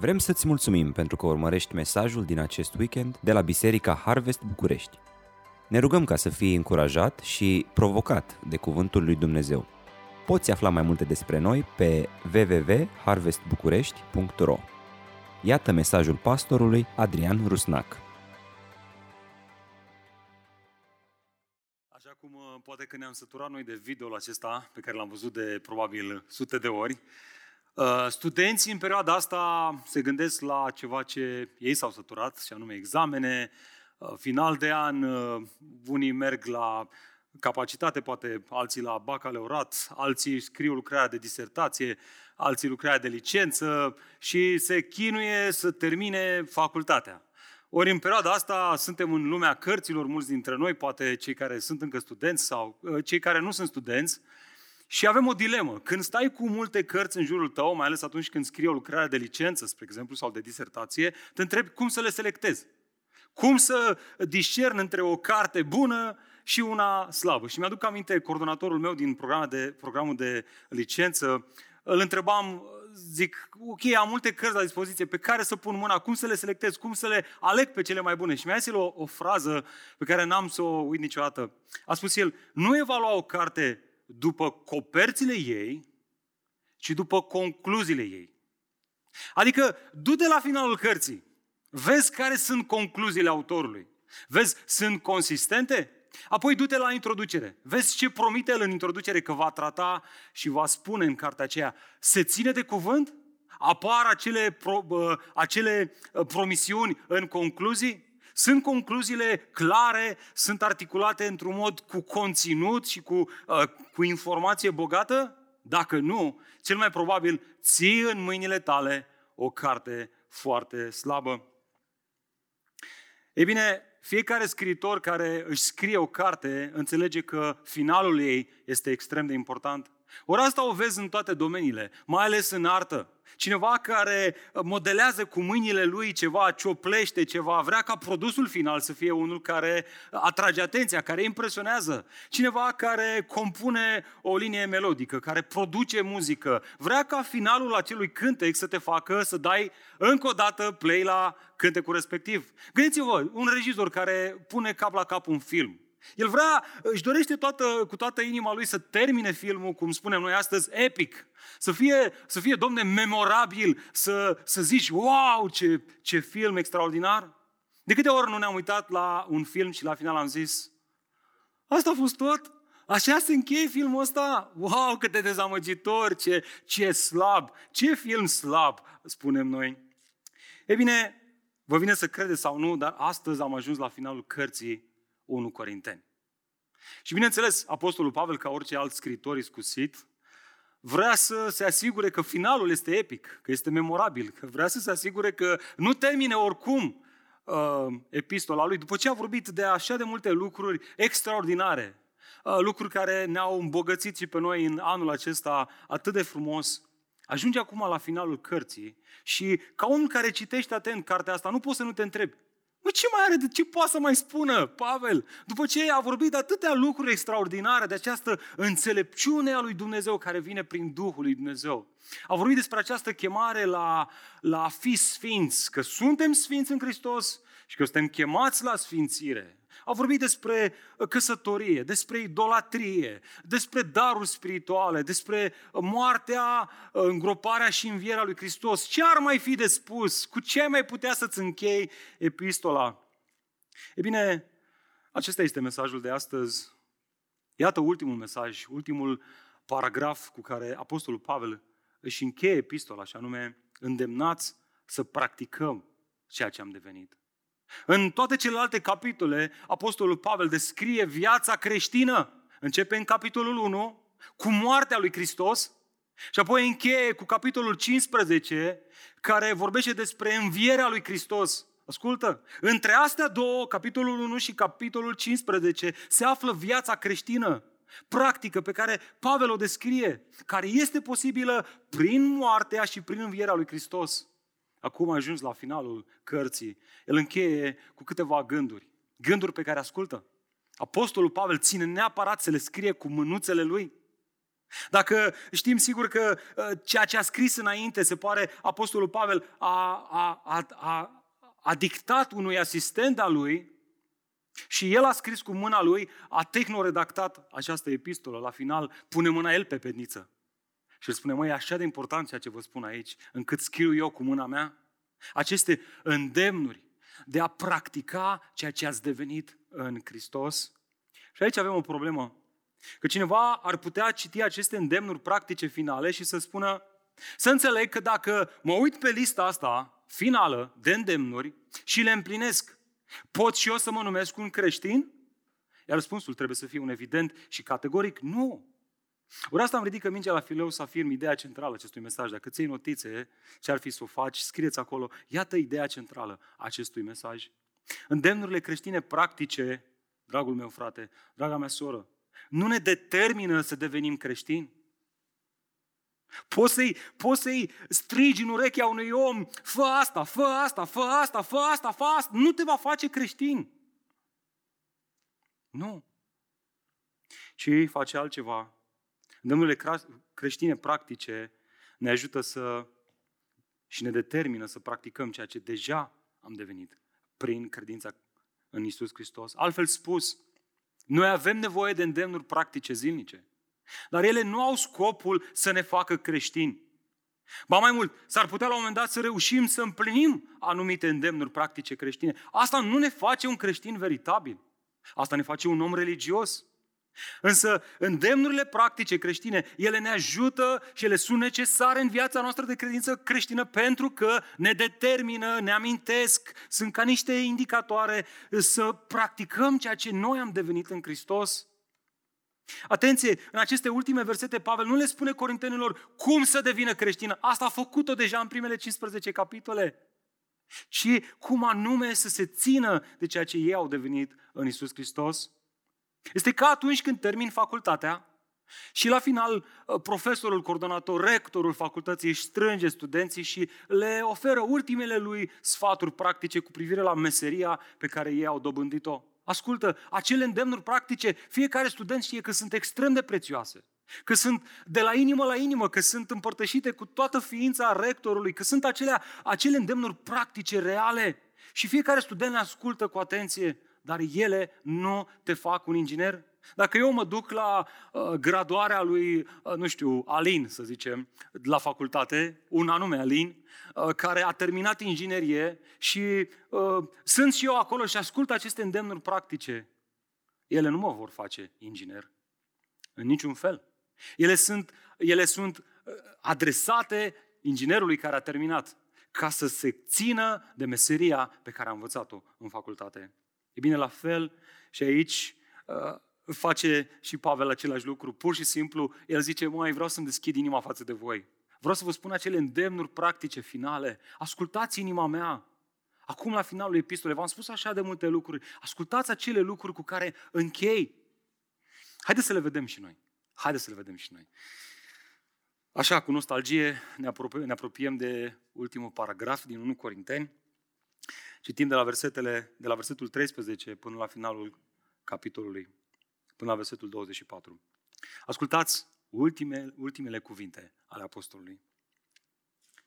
Vrem să-ți mulțumim pentru că urmărești mesajul din acest weekend de la Biserica Harvest București. Ne rugăm ca să fii încurajat și provocat de Cuvântul lui Dumnezeu. Poți afla mai multe despre noi pe www.harvestbucurești.ro Iată mesajul pastorului Adrian Rusnac. Așa cum uh, poate că ne-am săturat noi de video acesta, pe care l-am văzut de probabil sute de ori, uh, studenții în perioada asta se gândesc la ceva ce ei s-au săturat, și anume examene, uh, final de an, unii merg la capacitate, poate alții la bacalaureat, alții scriu lucrarea de disertație, alții lucrarea de licență și se chinuie să termine facultatea. Ori în perioada asta suntem în lumea cărților, mulți dintre noi, poate cei care sunt încă studenți sau uh, cei care nu sunt studenți, și avem o dilemă. Când stai cu multe cărți în jurul tău, mai ales atunci când scrii o lucrare de licență, spre exemplu, sau de disertație, te întrebi cum să le selectezi. Cum să discern între o carte bună și una slabă. Și mi-aduc aminte, coordonatorul meu din programul de, programul de licență, îl întrebam, zic, ok, am multe cărți la dispoziție, pe care să pun mâna, cum să le selectez, cum să le aleg pe cele mai bune. Și mi-a zis el o, o frază pe care n-am să o uit niciodată. A spus el, nu evalua o carte după coperțile ei, ci după concluziile ei. Adică, du-te la finalul cărții, vezi care sunt concluziile autorului. Vezi, sunt consistente? Apoi du-te la introducere. Vezi ce promite el în introducere că va trata și va spune în cartea aceea. Se ține de cuvânt? Apar acele, pro, acele ă, promisiuni în concluzii? Sunt concluziile clare, sunt articulate într-un mod cu conținut și cu, uh, cu informație bogată? Dacă nu, cel mai probabil ții în mâinile tale o carte foarte slabă. Ei bine, fiecare scriitor care își scrie o carte înțelege că finalul ei este extrem de important. Ori asta o vezi în toate domeniile, mai ales în artă. Cineva care modelează cu mâinile lui ceva, cioplește ceva, vrea ca produsul final să fie unul care atrage atenția, care impresionează. Cineva care compune o linie melodică, care produce muzică, vrea ca finalul acelui cântec să te facă să dai încă o dată play la cântecul respectiv. Gândiți-vă, un regizor care pune cap la cap un film, el vrea, își dorește toată, cu toată inima lui să termine filmul, cum spunem noi astăzi, epic. Să fie, să fie domne, memorabil, să, să zici, wow, ce, ce film extraordinar. De câte ori nu ne-am uitat la un film și la final am zis, asta a fost tot? Așa se încheie filmul ăsta? Wow, cât de dezamăgitor, ce, ce slab, ce film slab, spunem noi. E bine, vă vine să credeți sau nu, dar astăzi am ajuns la finalul cărții 1 Corinteni. Și bineînțeles, Apostolul Pavel, ca orice alt scriitor iscusit, vrea să se asigure că finalul este epic, că este memorabil, că vrea să se asigure că nu termine oricum uh, epistola lui, după ce a vorbit de așa de multe lucruri extraordinare, uh, lucruri care ne-au îmbogățit și pe noi în anul acesta atât de frumos, ajunge acum la finalul cărții și ca un care citește atent cartea asta, nu poți să nu te întrebi, Mă, ce mai are, de ce poate să mai spună Pavel? După ce a vorbit de atâtea lucruri extraordinare, de această înțelepciune a lui Dumnezeu care vine prin Duhul lui Dumnezeu. A vorbit despre această chemare la, la a fi sfinți, că suntem sfinți în Hristos și că suntem chemați la sfințire. A vorbit despre uh, căsătorie, despre idolatrie, despre daruri spirituale, despre uh, moartea, uh, îngroparea și învierea lui Hristos. Ce ar mai fi de spus? Cu ce ai mai putea să-ți închei epistola? E bine, acesta este mesajul de astăzi. Iată ultimul mesaj, ultimul paragraf cu care Apostolul Pavel își încheie epistola, și anume, îndemnați să practicăm ceea ce am devenit. În toate celelalte capitole, Apostolul Pavel descrie viața creștină. Începe în capitolul 1 cu moartea lui Hristos și apoi încheie cu capitolul 15 care vorbește despre învierea lui Hristos. Ascultă, între astea două, capitolul 1 și capitolul 15, se află viața creștină, practică pe care Pavel o descrie, care este posibilă prin moartea și prin învierea lui Hristos. Acum ajuns la finalul cărții. El încheie cu câteva gânduri. Gânduri pe care ascultă. Apostolul Pavel ține neapărat să le scrie cu mânuțele lui. Dacă știm sigur că uh, ceea ce a scris înainte, se pare, Apostolul Pavel a, a, a, a, a dictat unui asistent al lui și el a scris cu mâna lui, a tehnoredactat această epistolă. La final pune mâna el pe pedniță. Și îl spune, măi, e așa de important ceea ce vă spun aici, încât scriu eu cu mâna mea. Aceste îndemnuri de a practica ceea ce ați devenit în Hristos. Și aici avem o problemă. Că cineva ar putea citi aceste îndemnuri practice finale și să spună, să înțeleg că dacă mă uit pe lista asta finală de îndemnuri și le împlinesc, pot și eu să mă numesc un creștin? Iar răspunsul trebuie să fie un evident și categoric nu. Ori asta îmi ridică mingea la fileu să afirm ideea centrală acestui mesaj. Dacă ți notițe, ce ar fi să o faci, scrieți acolo, iată ideea centrală a acestui mesaj. Îndemnurile creștine practice, dragul meu frate, draga mea soră, nu ne determină să devenim creștini. Poți să-i, poți să-i strigi în urechea unui om, fă asta, fă asta, fă asta, fă asta, fă asta, nu te va face creștin. Nu. Ci face altceva. Îndemnurile creștine practice ne ajută să și ne determină să practicăm ceea ce deja am devenit prin credința în Isus Hristos. Altfel spus, noi avem nevoie de îndemnuri practice zilnice, dar ele nu au scopul să ne facă creștini. Ba mai mult, s-ar putea la un moment dat să reușim să împlinim anumite îndemnuri practice creștine. Asta nu ne face un creștin veritabil. Asta ne face un om religios. Însă îndemnurile practice creștine, ele ne ajută și ele sunt necesare în viața noastră de credință creștină pentru că ne determină, ne amintesc, sunt ca niște indicatoare să practicăm ceea ce noi am devenit în Hristos. Atenție, în aceste ultime versete Pavel nu le spune corintenilor cum să devină creștină. Asta a făcut-o deja în primele 15 capitole. Ci cum anume să se țină de ceea ce ei au devenit în Isus Hristos. Este ca atunci când termin facultatea și la final ă, profesorul, coordonator, rectorul facultății își strânge studenții și le oferă ultimele lui sfaturi practice cu privire la meseria pe care ei au dobândit-o. Ascultă, acele îndemnuri practice, fiecare student știe că sunt extrem de prețioase, că sunt de la inimă la inimă, că sunt împărtășite cu toată ființa rectorului, că sunt acelea, acele îndemnuri practice, reale. Și fiecare student le ascultă cu atenție dar ele nu te fac un inginer. Dacă eu mă duc la uh, graduarea lui, uh, nu știu, Alin, să zicem, la facultate, un anume Alin, uh, care a terminat inginerie și uh, sunt și eu acolo și ascult aceste îndemnuri practice, ele nu mă vor face inginer. În niciun fel. Ele sunt, ele sunt uh, adresate inginerului care a terminat ca să se țină de meseria pe care a învățat-o în facultate. E bine, la fel și aici uh, face și Pavel același lucru. Pur și simplu, el zice, mai vreau să-mi deschid inima față de voi. Vreau să vă spun acele îndemnuri practice finale. Ascultați inima mea. Acum, la finalul epistolei, v-am spus așa de multe lucruri. Ascultați acele lucruri cu care închei. Haideți să le vedem și noi. Haideți să le vedem și noi. Așa, cu nostalgie, ne apropiem, ne apropiem de ultimul paragraf din 1 Corinteni. Citim de la, versetele, de la versetul 13 până la finalul capitolului, până la versetul 24. Ascultați ultime, ultimele cuvinte ale apostolului.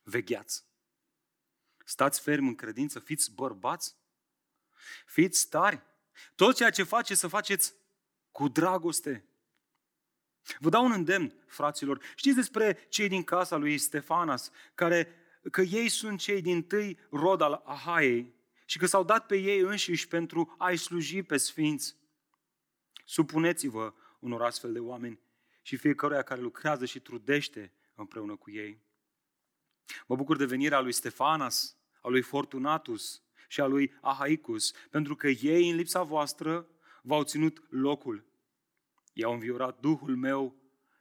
Vegheați. Stați ferm în credință, fiți bărbați, fiți tari. Tot ceea ce faceți să faceți cu dragoste. Vă dau un îndemn, fraților. Știți despre cei din casa lui Stefanas, care, că ei sunt cei din tâi rod al Ahaiei, și că s-au dat pe ei înșiși pentru a-i sluji pe sfinți. Supuneți-vă unor astfel de oameni și fiecăruia care lucrează și trudește împreună cu ei. Mă bucur de venirea lui Stefanas, a lui Fortunatus și a lui Ahaicus, pentru că ei, în lipsa voastră, v-au ținut locul. I-au înviorat Duhul meu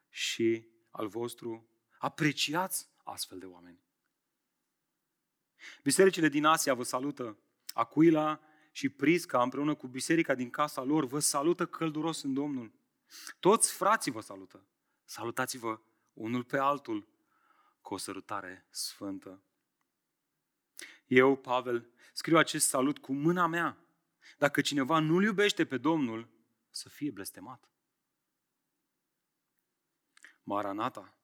și al vostru. Apreciați astfel de oameni. Bisericile din Asia vă salută. Aquila și Prisca, împreună cu biserica din casa lor, vă salută călduros în Domnul. Toți frații vă salută. Salutați-vă unul pe altul cu o sărutare sfântă. Eu, Pavel, scriu acest salut cu mâna mea. Dacă cineva nu-L iubește pe Domnul, să fie blestemat. Maranata.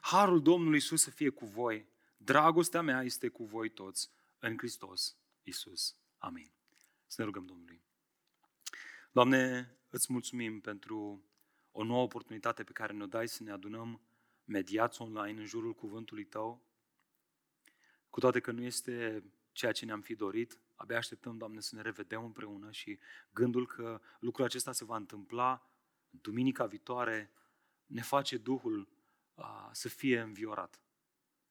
Harul Domnului Isus să fie cu voi. Dragostea mea este cu voi toți în Hristos Isus. Amin. Să ne rugăm Domnului. Doamne, îți mulțumim pentru o nouă oportunitate pe care ne-o dai să ne adunăm mediați online în jurul cuvântului Tău. Cu toate că nu este ceea ce ne-am fi dorit, abia așteptăm, Doamne, să ne revedem împreună și gândul că lucrul acesta se va întâmpla duminica viitoare ne face Duhul a, să fie înviorat.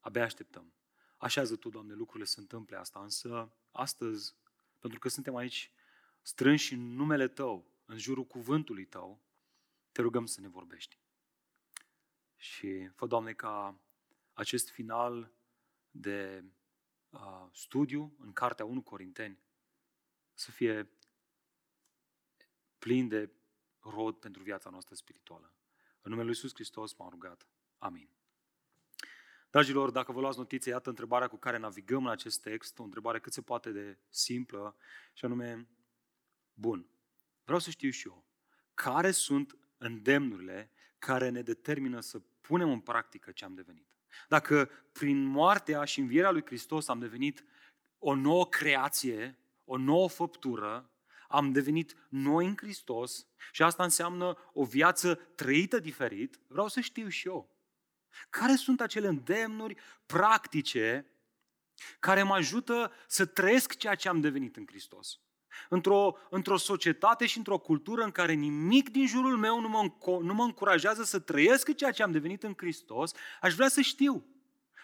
Abia așteptăm. Așează Tu, Doamne, lucrurile se întâmple asta, însă astăzi, pentru că suntem aici strânși în numele Tău, în jurul cuvântului Tău, te rugăm să ne vorbești. Și fă, Doamne, ca acest final de uh, studiu în Cartea 1 Corinteni să fie plin de rod pentru viața noastră spirituală. În numele Lui Iisus Hristos m-am rugat. Amin. Dragilor, dacă vă luați notițe, iată întrebarea cu care navigăm în acest text, o întrebare cât se poate de simplă, și anume, bun, vreau să știu și eu, care sunt îndemnurile care ne determină să punem în practică ce am devenit? Dacă prin moartea și învierea lui Hristos am devenit o nouă creație, o nouă făptură, am devenit noi în Hristos și asta înseamnă o viață trăită diferit, vreau să știu și eu. Care sunt acele îndemnuri practice care mă ajută să trăiesc ceea ce am devenit în Hristos? Într-o, într-o societate și într-o cultură în care nimic din jurul meu nu mă, nu mă încurajează să trăiesc ceea ce am devenit în Hristos, aș vrea să știu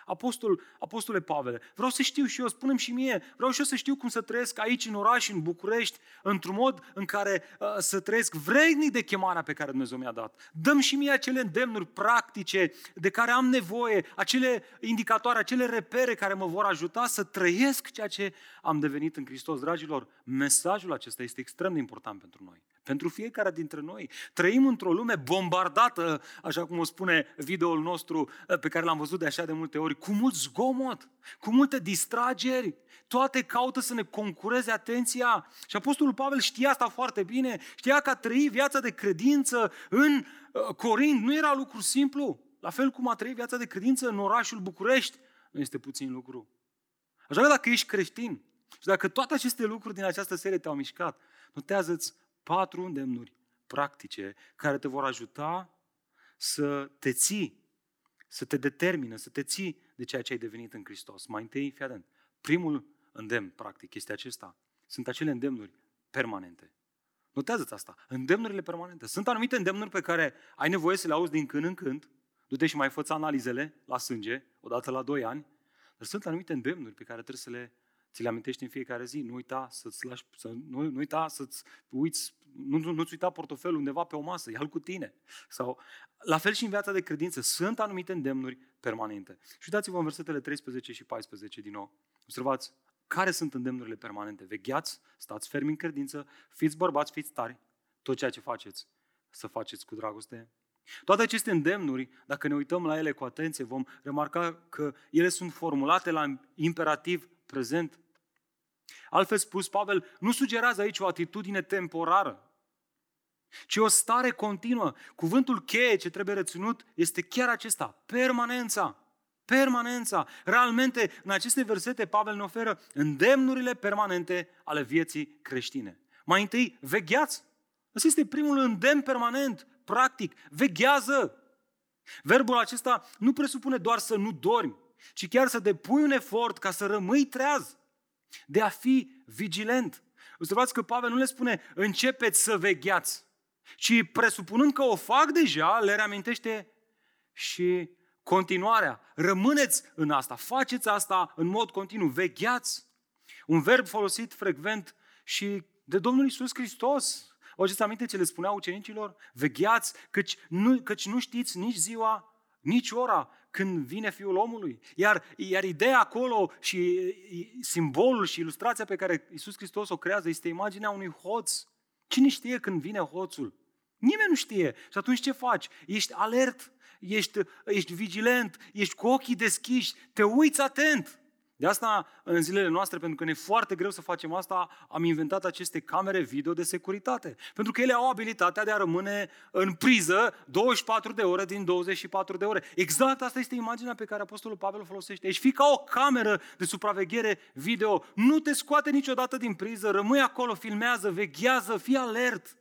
Apostol, Apostole Pavele, vreau să știu și eu, spunem și mie, vreau și eu să știu cum să trăiesc aici în oraș, în București, într-un mod în care uh, să trăiesc vrednic de chemarea pe care Dumnezeu mi-a dat. Dăm și mie acele îndemnuri practice de care am nevoie, acele indicatoare, acele repere care mă vor ajuta să trăiesc ceea ce am devenit în Hristos. Dragilor, mesajul acesta este extrem de important pentru noi pentru fiecare dintre noi. Trăim într-o lume bombardată, așa cum o spune videoul nostru eh, pe care l-am văzut de așa de multe ori, cu mult zgomot, cu multe distrageri, toate caută să ne concureze atenția. Și Apostolul Pavel știa asta foarte bine, știa că a trăi viața de credință în eh, Corint nu era lucru simplu, la fel cum a trăi viața de credință în orașul București, nu este puțin lucru. Așa că dacă ești creștin și dacă toate aceste lucruri din această serie te-au mișcat, notează-ți patru îndemnuri practice care te vor ajuta să te ții, să te determină, să te ții de ceea ce ai devenit în Hristos. Mai întâi, fii atent, primul îndemn practic este acesta. Sunt acele îndemnuri permanente. Notează-ți asta. Îndemnurile permanente. Sunt anumite îndemnuri pe care ai nevoie să le auzi din când în când. Du-te și mai fă analizele la sânge, odată la 2 ani. Dar sunt anumite îndemnuri pe care trebuie să le ți le amintești în fiecare zi. Nu uita să-ți lași, să, nu, nu uita să-ți uiți, nu, nu, nu-ți uita portofelul undeva pe o masă, ia-l cu tine. Sau, la fel și în viața de credință, sunt anumite îndemnuri permanente. Și uitați-vă în versetele 13 și 14 din nou. Observați, care sunt îndemnurile permanente? Vegheați, stați fermi în credință, fiți bărbați, fiți tari, tot ceea ce faceți, să faceți cu dragoste. Toate aceste îndemnuri, dacă ne uităm la ele cu atenție, vom remarca că ele sunt formulate la imperativ prezent. Altfel spus, Pavel nu sugerează aici o atitudine temporară, ci o stare continuă. Cuvântul cheie ce trebuie reținut este chiar acesta, permanența. Permanența. Realmente, în aceste versete, Pavel ne oferă îndemnurile permanente ale vieții creștine. Mai întâi, vegheați. Ăsta este primul îndemn permanent, practic. Veghează. Verbul acesta nu presupune doar să nu dormi, ci chiar să depui un efort ca să rămâi treaz, de a fi vigilent. Observați că Pavel nu le spune începeți să vegheați, ci presupunând că o fac deja, le reamintește și continuarea. Rămâneți în asta, faceți asta în mod continuu, vegheați. Un verb folosit frecvent și de Domnul Isus Hristos. O aduceți aminte ce le spunea ucenicilor? Vegheați, căci nu, căci nu știți nici ziua, nici ora când vine Fiul omului. Iar, iar ideea acolo și simbolul și ilustrația pe care Isus Hristos o creează este imaginea unui hoț. Cine știe când vine hoțul? Nimeni nu știe. Și atunci ce faci? Ești alert, ești, ești vigilent, ești cu ochii deschiși, te uiți atent. De asta, în zilele noastre, pentru că ne e foarte greu să facem asta, am inventat aceste camere video de securitate. Pentru că ele au abilitatea de a rămâne în priză 24 de ore din 24 de ore. Exact asta este imaginea pe care Apostolul Pavel o folosește. Ești fi ca o cameră de supraveghere video. Nu te scoate niciodată din priză, rămâi acolo, filmează, veghează, fii alert.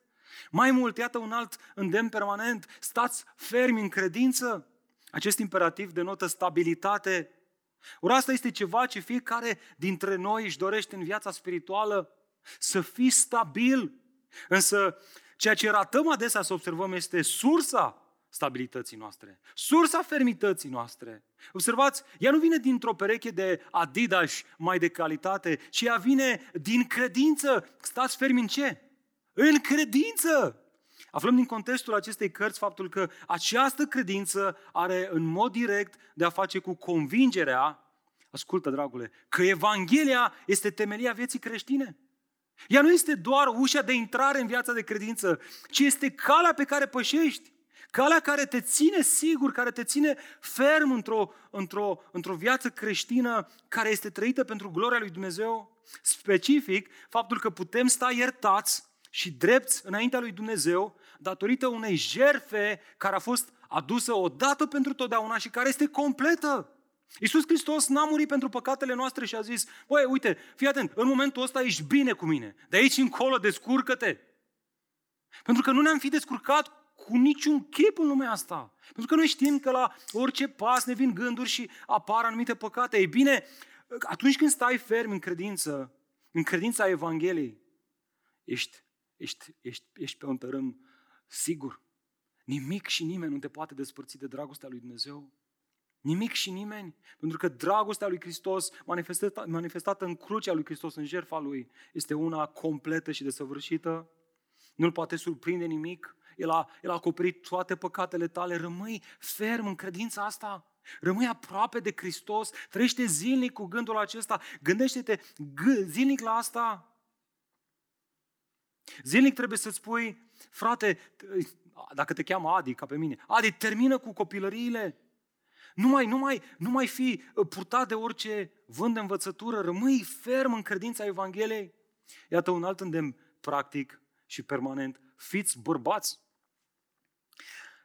Mai mult, iată un alt îndemn permanent, stați fermi în credință. Acest imperativ denotă stabilitate ori asta este ceva ce fiecare dintre noi își dorește în viața spirituală, să fii stabil. Însă ceea ce ratăm adesea să observăm este sursa stabilității noastre, sursa fermității noastre. Observați, ea nu vine dintr-o pereche de Adidas mai de calitate, ci ea vine din credință. Stați fermi în ce? În credință! Aflăm din contextul acestei cărți faptul că această credință are în mod direct de a face cu convingerea, ascultă dragule, că Evanghelia este temelia vieții creștine. Ea nu este doar ușa de intrare în viața de credință, ci este calea pe care pășești. Calea care te ține sigur, care te ține ferm într-o, într-o, într-o viață creștină care este trăită pentru gloria lui Dumnezeu. Specific, faptul că putem sta iertați și drepți înaintea lui Dumnezeu datorită unei jerfe care a fost adusă odată pentru totdeauna și care este completă. Iisus Hristos n-a murit pentru păcatele noastre și a zis, băi, uite, fii atent, în momentul ăsta ești bine cu mine, de aici încolo descurcă-te. Pentru că nu ne-am fi descurcat cu niciun chip în lumea asta. Pentru că noi știm că la orice pas ne vin gânduri și apar anumite păcate. Ei bine, atunci când stai ferm în credință, în credința Evangheliei, ești, ești, ești, ești pe un tărâm sigur. Nimic și nimeni nu te poate despărți de dragostea lui Dumnezeu. Nimic și nimeni. Pentru că dragostea lui Hristos, manifestată, manifestată în crucea lui Hristos, în jertfa lui, este una completă și desăvârșită. Nu-l poate surprinde nimic. El a, el a acoperit toate păcatele tale. Rămâi ferm în credința asta. Rămâi aproape de Hristos. Trăiește zilnic cu gândul acesta. Gândește-te zilnic la asta. Zilnic trebuie să-ți spui, frate, dacă te cheamă Adi, ca pe mine, Adi, termină cu copilăriile. Nu mai, nu, mai, nu mai fi uh, purtat de orice vânt de învățătură, rămâi ferm în credința Evangheliei. Iată un alt îndemn practic și permanent. Fiți bărbați.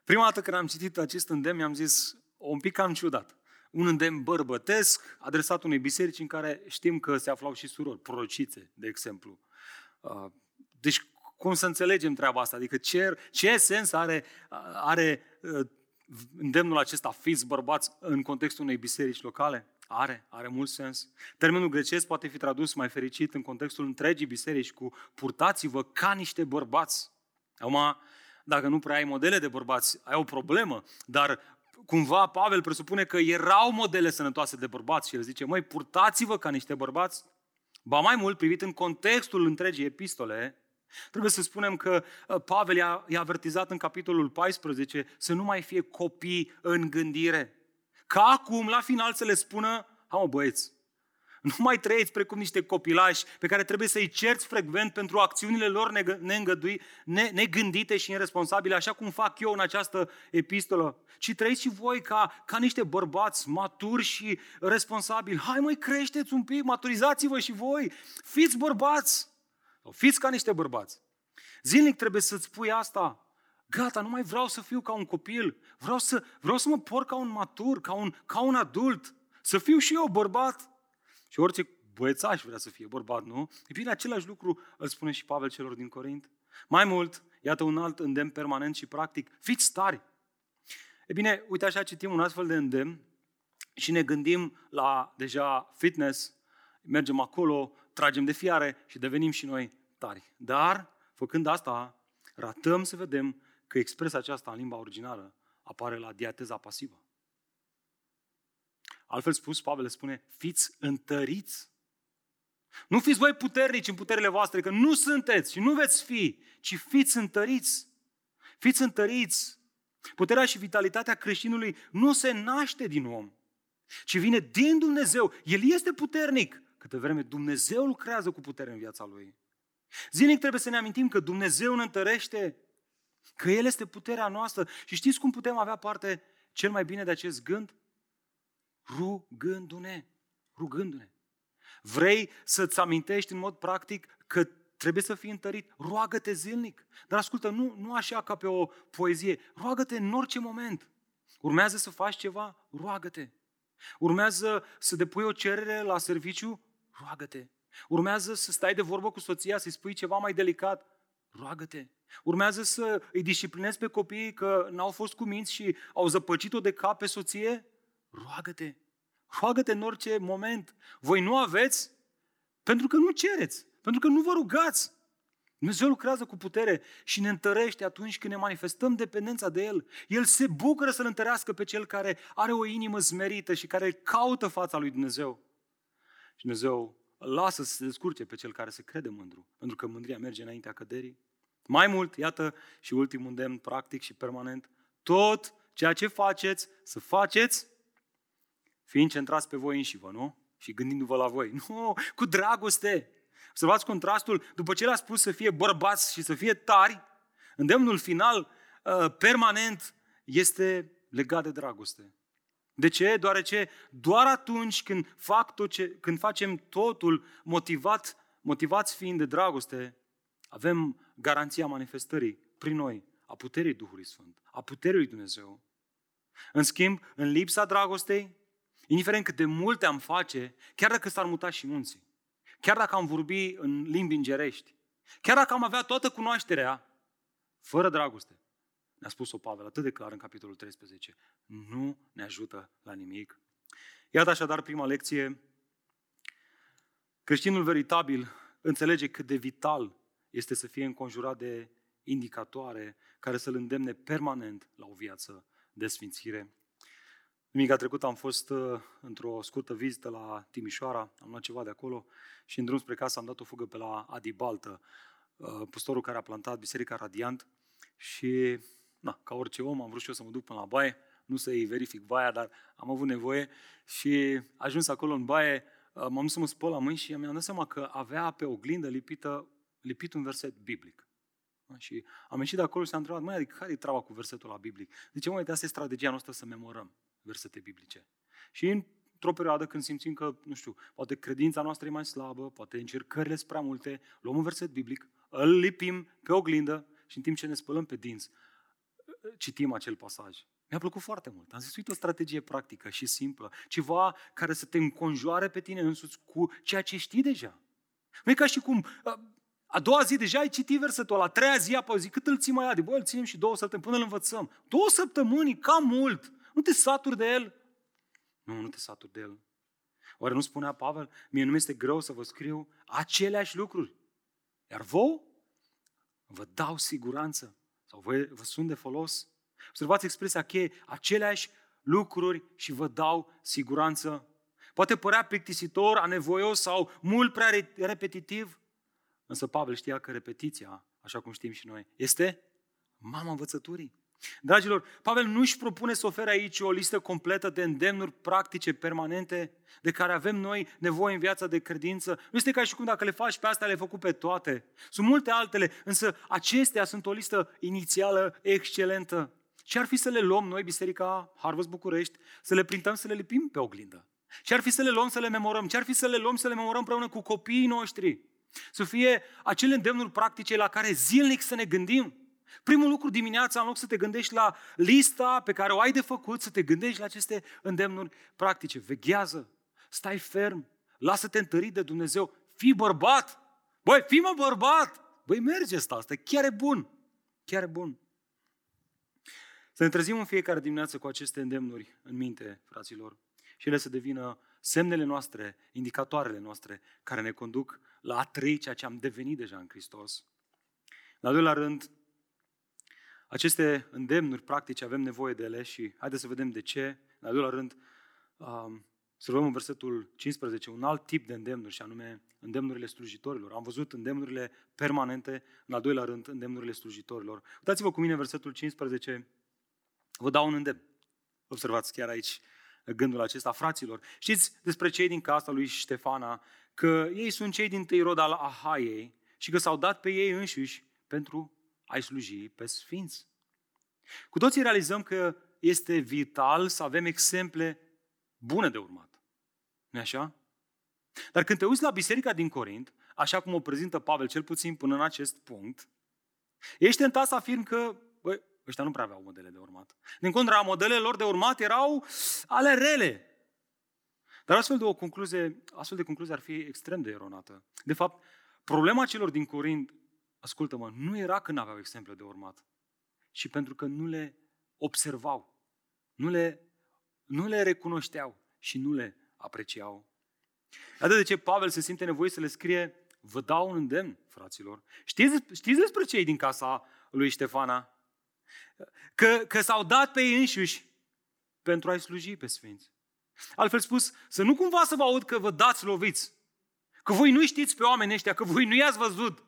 Prima dată când am citit acest îndemn, mi-am zis, un pic cam ciudat. Un îndemn bărbătesc, adresat unei biserici în care știm că se aflau și surori, prorocițe, de exemplu. Uh, deci cum să înțelegem treaba asta? Adică ce, ce sens are, are uh, îndemnul acesta, fiți bărbați în contextul unei biserici locale? Are, are mult sens. Termenul grecesc poate fi tradus mai fericit în contextul întregii biserici cu purtați-vă ca niște bărbați. Acum, dacă nu prea ai modele de bărbați, ai o problemă, dar cumva Pavel presupune că erau modele sănătoase de bărbați și el zice, măi, purtați-vă ca niște bărbați. Ba mai mult, privit în contextul întregii epistole, Trebuie să spunem că uh, Pavel i-a, i-a avertizat în capitolul 14 să nu mai fie copii în gândire. Ca acum, la final, să le spună, ha mă băieți, nu mai trăiți precum niște copilași pe care trebuie să-i cerți frecvent pentru acțiunile lor neîngădui, ne, negândite și irresponsabile, așa cum fac eu în această epistolă, ci trăiți și voi ca, ca niște bărbați maturi și responsabili. Hai mai creșteți un pic, maturizați-vă și voi, fiți bărbați! Sau fiți ca niște bărbați. Zilnic trebuie să-ți spui asta. Gata, nu mai vreau să fiu ca un copil. Vreau să, vreau să mă por ca un matur, ca un, ca un adult. Să fiu și eu bărbat. Și orice băiețaș vrea să fie bărbat, nu? E bine, același lucru îl spune și Pavel celor din Corint. Mai mult, iată un alt îndemn permanent și practic. Fiți tari. E bine, uite așa citim un astfel de îndemn și ne gândim la deja fitness, mergem acolo, tragem de fiare și devenim și noi tari. Dar, făcând asta, ratăm să vedem că expresia aceasta în limba originală apare la diateza pasivă. Altfel spus, Pavel spune, fiți întăriți. Nu fiți voi puternici în puterile voastre, că nu sunteți și nu veți fi, ci fiți întăriți. Fiți întăriți. Puterea și vitalitatea creștinului nu se naște din om, ci vine din Dumnezeu. El este puternic, Câte vreme Dumnezeu lucrează cu putere în viața lui. Zilnic trebuie să ne amintim că Dumnezeu ne întărește, că El este puterea noastră. Și știți cum putem avea parte cel mai bine de acest gând? Rugându-ne. Rugându-ne. Vrei să-ți amintești în mod practic că trebuie să fii întărit? Roagă-te zilnic. Dar ascultă, nu, nu așa ca pe o poezie. Roagă-te în orice moment. Urmează să faci ceva? Roagă-te. Urmează să depui o cerere la serviciu? Roagă-te. Urmează să stai de vorbă cu soția, să-i spui ceva mai delicat? Roagă-te. Urmează să îi disciplinezi pe copiii că n-au fost cuminți și au zăpăcit-o de cap pe soție? Roagă-te. Roagă-te în orice moment. Voi nu aveți pentru că nu cereți, pentru că nu vă rugați. Dumnezeu lucrează cu putere și ne întărește atunci când ne manifestăm dependența de El. El se bucură să-L întărească pe Cel care are o inimă smerită și care caută fața lui Dumnezeu. Și Dumnezeu lasă să se descurce pe Cel care se crede mândru, pentru că mândria merge înaintea căderii. Mai mult, iată și ultimul îndemn practic și permanent, tot ceea ce faceți, să faceți fiind centrați pe voi înși vă, nu? Și gândindu-vă la voi. Nu, cu dragoste. Observați contrastul, după ce le-a spus să fie bărbați și să fie tari, îndemnul final, uh, permanent, este legat de dragoste. De ce? Deoarece doar atunci când, fac tot ce, când facem totul motivat, motivați fiind de dragoste, avem garanția manifestării prin noi a puterii Duhului Sfânt, a puterii lui Dumnezeu. În schimb, în lipsa dragostei, indiferent cât de multe am face, chiar dacă s-ar muta și munții, chiar dacă am vorbi în limbi îngerești, chiar dacă am avea toată cunoașterea, fără dragoste, ne-a spus-o Pavel atât de clar în capitolul 13, nu ne ajută la nimic. Iată așadar prima lecție. Creștinul veritabil înțelege cât de vital este să fie înconjurat de indicatoare care să-l îndemne permanent la o viață de sfințire. Duminica trecută am fost uh, într-o scurtă vizită la Timișoara, am luat ceva de acolo și în drum spre casă am dat o fugă pe la Adi Baltă, uh, pustorul care a plantat Biserica Radiant și, na, ca orice om, am vrut și eu să mă duc până la baie, nu să-i verific baia, dar am avut nevoie și ajuns acolo în baie, uh, m-am dus să mă spăl la mâini și mi-am dat seama că avea pe oglindă lipită, lipit un verset biblic. Și am ieșit de acolo și am întrebat, mai adică care e treaba cu versetul la biblic? Zice, măi, asta e strategia noastră să memorăm versete biblice. Și într-o perioadă când simțim că, nu știu, poate credința noastră e mai slabă, poate încercările sunt prea multe, luăm un verset biblic, îl lipim pe oglindă și în timp ce ne spălăm pe dinți, citim acel pasaj. Mi-a plăcut foarte mult. Am zis, uite o strategie practică și simplă. Ceva care să te înconjoare pe tine însuți cu ceea ce știi deja. Nu e ca și cum a doua zi deja ai citit versetul ăla, a treia zi, apoi zi, cât îl ții mai adi? Bă, îl ținem și două săptămâni până îl învățăm. Două săptămâni, cam mult. Nu te saturi de el? Nu, nu te saturi de el. Oare nu spunea Pavel, mie nu este greu să vă scriu aceleași lucruri. Iar vouă vă dau siguranță sau vă, vă sunt de folos. Observați expresia cheie, aceleași lucruri și vă dau siguranță. Poate părea plictisitor, anevoios sau mult prea repetitiv, însă Pavel știa că repetiția, așa cum știm și noi, este mama învățăturii. Dragilor, Pavel nu își propune să ofere aici o listă completă de îndemnuri practice, permanente, de care avem noi nevoie în viața de credință. Nu este ca și cum dacă le faci pe astea, le-ai făcut pe toate. Sunt multe altele, însă acestea sunt o listă inițială excelentă. Ce ar fi să le luăm noi, Biserica Harvest București, să le printăm, să le lipim pe oglindă? Ce ar fi să le luăm, să le memorăm? Ce ar fi să le luăm, să le memorăm împreună cu copiii noștri? Să fie acele îndemnuri practice la care zilnic să ne gândim? Primul lucru dimineața, în loc să te gândești la lista pe care o ai de făcut, să te gândești la aceste îndemnuri practice. Veghează, stai ferm, lasă-te întărit de Dumnezeu, fii bărbat. Băi, fii mă bărbat! Băi, merge asta, asta chiar e bun. Chiar e bun. Să ne trezim în fiecare dimineață cu aceste îndemnuri în minte, fraților, și ele să devină semnele noastre, indicatoarele noastre, care ne conduc la a trăi ceea ce am devenit deja în Hristos. În al doilea rând, aceste îndemnuri practice avem nevoie de ele și haideți să vedem de ce. În al doilea rând, um, să luăm în versetul 15 un alt tip de îndemnuri și anume îndemnurile slujitorilor. Am văzut îndemnurile permanente, în al doilea rând îndemnurile slujitorilor. Uitați-vă cu mine în versetul 15, vă dau un îndemn. Observați chiar aici gândul acesta, fraților. Știți despre cei din casa lui Ștefana că ei sunt cei din tăi rod al Ahaiei și că s-au dat pe ei înșiși pentru ai sluji pe sfinți. Cu toții realizăm că este vital să avem exemple bune de urmat. nu așa? Dar când te uiți la biserica din Corint, așa cum o prezintă Pavel, cel puțin până în acest punct, ești tentat să afirm că bă, ăștia nu prea aveau modele de urmat. Din contra, modelele lor de urmat erau ale rele. Dar astfel de o concluzie, astfel de concluzie ar fi extrem de eronată. De fapt, problema celor din Corint, ascultă-mă, nu era că nu aveau exemple de urmat, ci pentru că nu le observau, nu le, nu le recunoșteau și nu le apreciau. Atât de ce Pavel se simte nevoie să le scrie, vă dau un îndemn, fraților. Știți, știți despre cei din casa lui Ștefana? Că, că s-au dat pe ei înșiși pentru a-i sluji pe sfinți. Altfel spus, să nu cumva să vă aud că vă dați loviți. Că voi nu știți pe oamenii ăștia, că voi nu i-ați văzut.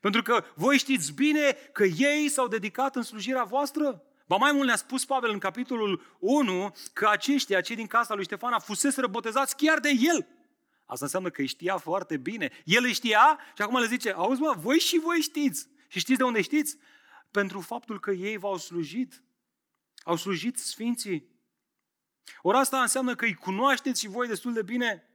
Pentru că voi știți bine că ei s-au dedicat în slujirea voastră. Ba mai mult ne-a spus Pavel în capitolul 1 că aceștia, cei din casa lui Ștefana, fusese botezați chiar de el. Asta înseamnă că îi știa foarte bine. El îi știa și acum le zice, auzi mă, voi și voi știți. Și știți de unde știți? Pentru faptul că ei v-au slujit. Au slujit sfinții. Ori asta înseamnă că îi cunoașteți și voi destul de bine.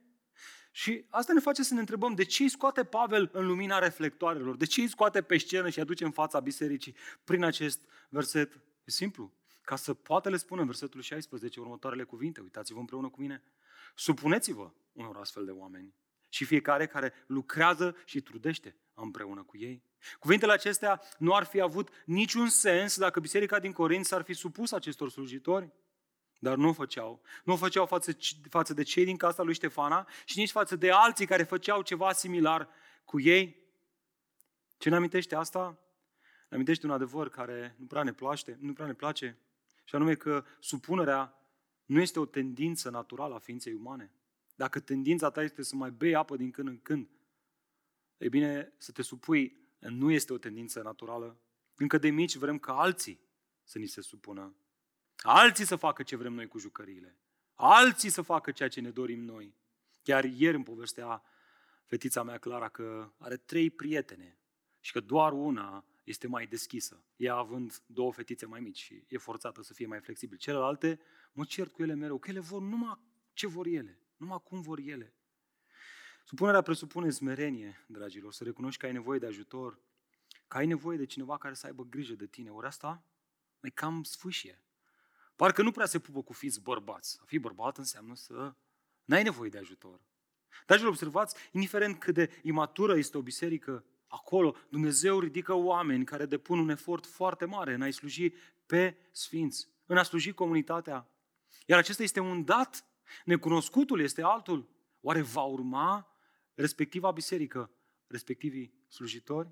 Și asta ne face să ne întrebăm de ce îi scoate Pavel în lumina reflectoarelor, de ce îi scoate pe scenă și aduce în fața bisericii prin acest verset. E simplu, ca să poată le spună în versetul 16 următoarele cuvinte. Uitați-vă împreună cu mine. Supuneți-vă unor astfel de oameni și fiecare care lucrează și trudește împreună cu ei. Cuvintele acestea nu ar fi avut niciun sens dacă biserica din Corint s-ar fi supus acestor slujitori. Dar nu o făceau. Nu o făceau față, față de cei din casa lui Ștefana și nici față de alții care făceau ceva similar cu ei. Ce ne amintește asta? Ne amintește un adevăr care nu prea ne place, nu prea ne place, și anume că supunerea nu este o tendință naturală a ființei umane. Dacă tendința ta este să mai bei apă din când în când, e bine, să te supui nu este o tendință naturală. Încă de mici vrem ca alții să ni se supună. Alții să facă ce vrem noi cu jucăriile. Alții să facă ceea ce ne dorim noi. Chiar ieri îmi povestea fetița mea Clara că are trei prietene și că doar una este mai deschisă. Ea având două fetițe mai mici și e forțată să fie mai flexibil. Celelalte mă cert cu ele mereu, că ele vor numai ce vor ele, numai cum vor ele. Supunerea presupune smerenie, dragilor, să recunoști că ai nevoie de ajutor, că ai nevoie de cineva care să aibă grijă de tine. Ori asta e cam sfâșie. Parcă nu prea se pupă cu fiți bărbați. A fi bărbat înseamnă să n-ai nevoie de ajutor. Dragilor, observați, indiferent cât de imatură este o biserică, acolo Dumnezeu ridică oameni care depun un efort foarte mare în a-i sluji pe sfinți, în a sluji comunitatea. Iar acesta este un dat, necunoscutul este altul. Oare va urma respectiva biserică, respectivii slujitori?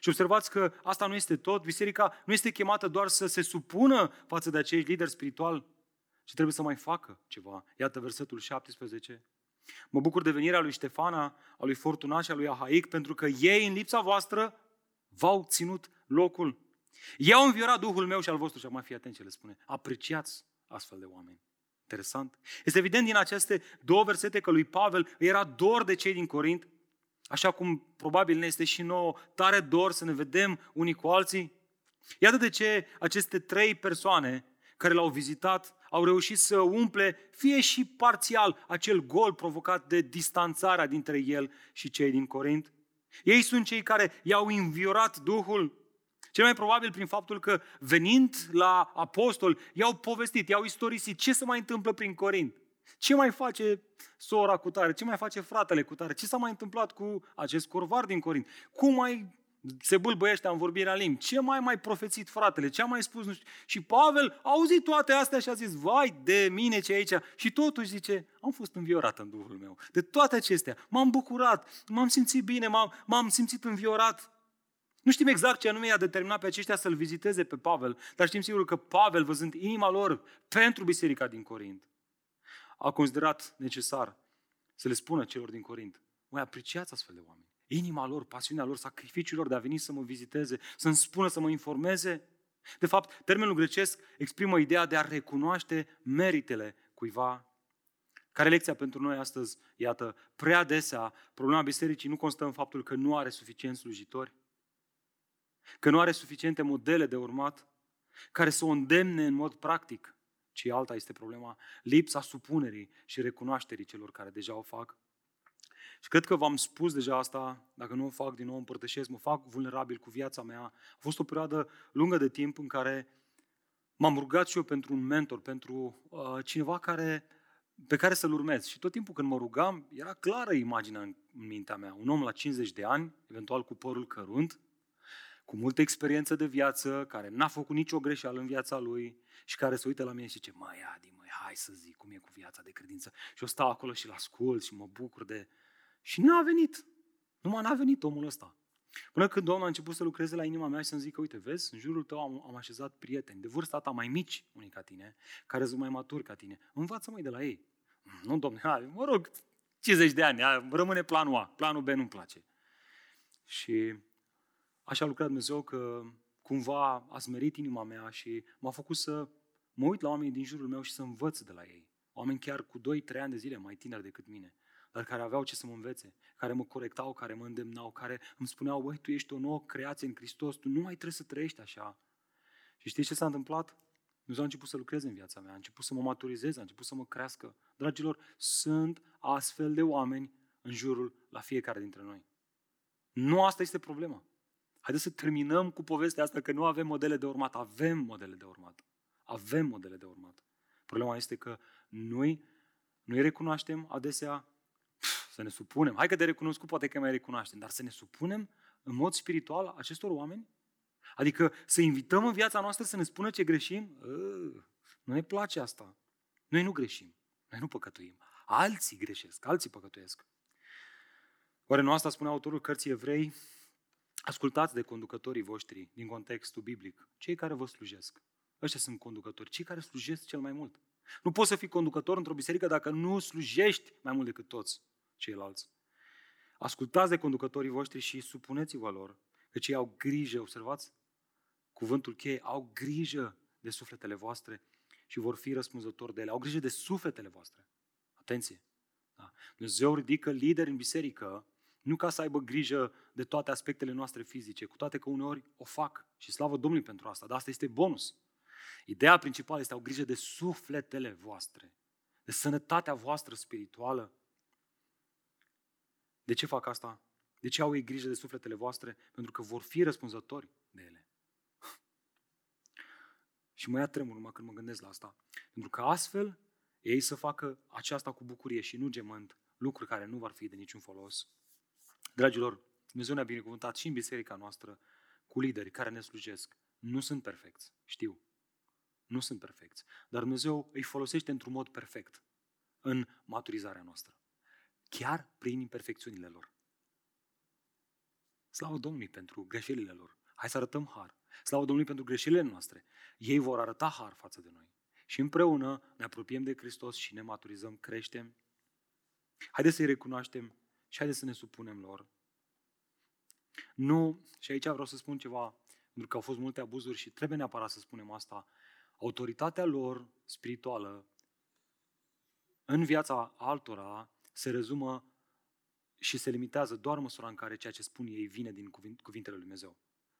Și observați că asta nu este tot. Biserica nu este chemată doar să se supună față de acești lideri spirituali, ci trebuie să mai facă ceva. Iată versetul 17. Mă bucur de venirea lui Ștefana, a lui Fortuna și a lui Ahaic, pentru că ei, în lipsa voastră, v-au ținut locul. Ei au înviorat Duhul meu și al vostru, și acum fi atent ce le spune. Apreciați astfel de oameni. Interesant. Este evident din aceste două versete că lui Pavel era dor de cei din Corint, așa cum probabil ne este și nouă tare dor să ne vedem unii cu alții. Iată de ce aceste trei persoane care l-au vizitat au reușit să umple, fie și parțial, acel gol provocat de distanțarea dintre el și cei din Corint. Ei sunt cei care i-au înviorat Duhul, cel mai probabil prin faptul că venind la apostol, i-au povestit, i-au istorisit ce se mai întâmplă prin Corint. Ce mai face sora cu tare? Ce mai face fratele cu tare? Ce s-a mai întâmplat cu acest curvar din Corint? Cum mai se bâlbăiește în vorbirea limbi. Ce mai mai profețit fratele? Ce a mai spus? Nu știu. Și Pavel a auzit toate astea și a zis, vai de mine ce aici. Și totuși zice, am fost înviorat în Duhul meu. De toate acestea, m-am bucurat, m-am simțit bine, m-am, m-am simțit înviorat. Nu știm exact ce anume i-a determinat pe aceștia să-l viziteze pe Pavel, dar știm sigur că Pavel, văzând inima lor pentru biserica din Corint, a considerat necesar să le spună celor din Corint, mai apreciați astfel de oameni. Inima lor, pasiunea lor, sacrificiul lor de a veni să mă viziteze, să-mi spună, să mă informeze. De fapt, termenul grecesc exprimă ideea de a recunoaște meritele cuiva. Care lecția pentru noi astăzi? Iată, prea desea, problema bisericii nu constă în faptul că nu are suficient slujitori, că nu are suficiente modele de urmat, care să o îndemne în mod practic, ci alta este problema lipsa supunerii și recunoașterii celor care deja o fac. Și cred că v-am spus deja asta, dacă nu o fac din nou împărtășesc, mă fac vulnerabil cu viața mea. A fost o perioadă lungă de timp în care m-am rugat și eu pentru un mentor, pentru uh, cineva care, pe care să-l urmez. Și tot timpul când mă rugam, era clară imaginea în, în mintea mea. Un om la 50 de ani, eventual cu părul cărunt, cu multă experiență de viață, care n-a făcut nicio greșeală în viața lui și care se uită la mine și zice, mai Adi, măi, hai să zic cum e cu viața de credință. Și eu stau acolo și-l ascult și mă bucur de... Și n-a venit. Numai n-a venit omul ăsta. Până când Domnul a început să lucreze la inima mea și să-mi zică, uite, vezi, în jurul tău am, am așezat prieteni de vârsta ta mai mici, unii ca tine, care sunt mai maturi ca tine. Învață mai de la ei. Nu, domne, hai, mă rog, 50 de ani, rămâne planul A, planul B nu-mi place. Și așa a lucrat Dumnezeu că cumva a smerit inima mea și m-a făcut să mă uit la oamenii din jurul meu și să învăț de la ei. Oameni chiar cu 2-3 ani de zile mai tineri decât mine, dar care aveau ce să mă învețe, care mă corectau, care mă îndemnau, care îmi spuneau, băi, tu ești o nouă creație în Hristos, tu nu mai trebuie să trăiești așa. Și știți ce s-a întâmplat? Dumnezeu a început să lucreze în viața mea, a început să mă maturizeze, a început să mă crească. Dragilor, sunt astfel de oameni în jurul la fiecare dintre noi. Nu asta este problema. Haideți să terminăm cu povestea asta că nu avem modele de urmat. Avem modele de urmat. Avem modele de urmat. Problema este că noi nu-i recunoaștem adesea să ne supunem. Hai că de recunoscut poate că mai recunoaștem, dar să ne supunem în mod spiritual acestor oameni? Adică să invităm în viața noastră să ne spună ce greșim? Ă, nu ne place asta. Noi nu greșim. Noi nu păcătuim. Alții greșesc, alții păcătuiesc. Oare nu asta spune autorul cărții evrei? Ascultați de conducătorii voștri din contextul biblic, cei care vă slujesc. Ăștia sunt conducători, cei care slujesc cel mai mult. Nu poți să fii conducător într-o biserică dacă nu slujești mai mult decât toți ceilalți. Ascultați de conducătorii voștri și supuneți-vă lor, că cei au grijă, observați? Cuvântul cheie, au grijă de sufletele voastre și vor fi răspunzători de ele. Au grijă de sufletele voastre. Atenție! Da. Dumnezeu ridică lideri în biserică nu ca să aibă grijă de toate aspectele noastre fizice, cu toate că uneori o fac și slavă Domnului pentru asta, dar asta este bonus. Ideea principală este au grijă de sufletele voastre, de sănătatea voastră spirituală. De ce fac asta? De ce au ei grijă de sufletele voastre? Pentru că vor fi răspunzători de ele. Și mă ia tremur numai când mă gândesc la asta. Pentru că astfel ei să facă aceasta cu bucurie și nu gemând, lucruri care nu vor fi de niciun folos. Dragilor, Dumnezeu ne-a binecuvântat și în biserica noastră cu lideri care ne slujesc. Nu sunt perfecți, știu. Nu sunt perfecți. Dar Dumnezeu îi folosește într-un mod perfect în maturizarea noastră. Chiar prin imperfecțiunile lor. Slavă Domnului pentru greșelile lor. Hai să arătăm har. Slavă Domnului pentru greșelile noastre. Ei vor arăta har față de noi. Și împreună ne apropiem de Hristos și ne maturizăm, creștem. Haideți să-i recunoaștem și haideți să ne supunem lor. Nu, și aici vreau să spun ceva, pentru că au fost multe abuzuri și trebuie neapărat să spunem asta, autoritatea lor spirituală în viața altora se rezumă și se limitează doar măsura în care ceea ce spun ei vine din cuvintele lui Dumnezeu.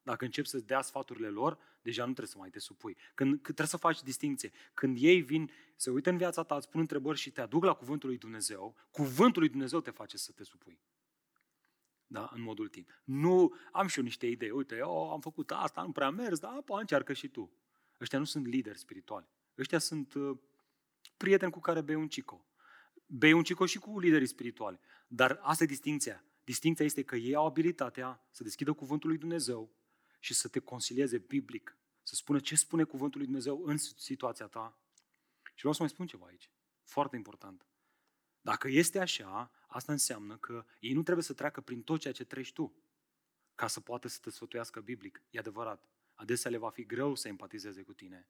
Dacă începi să-ți dea sfaturile lor, deja nu trebuie să mai te supui. Când, când trebuie să faci distinție. Când ei vin, se uită în viața ta, îți pun întrebări și te aduc la cuvântul lui Dumnezeu, cuvântul lui Dumnezeu te face să te supui. Da? În modul timp. Nu, am și eu niște idei. Uite, eu am făcut asta, nu prea mers, dar poate încearcă și tu. Ăștia nu sunt lideri spirituali. Ăștia sunt uh, prieteni cu care bei un cico. Bei un cico și cu liderii spirituali. Dar asta e distinția. Distinția este că ei au abilitatea să deschidă cuvântul lui Dumnezeu și să te consilieze biblic, să spună ce spune cuvântul lui Dumnezeu în situația ta. Și vreau să mai spun ceva aici, foarte important. Dacă este așa, asta înseamnă că ei nu trebuie să treacă prin tot ceea ce treci tu, ca să poată să te sfătuiască biblic. E adevărat. Adesea le va fi greu să empatizeze cu tine.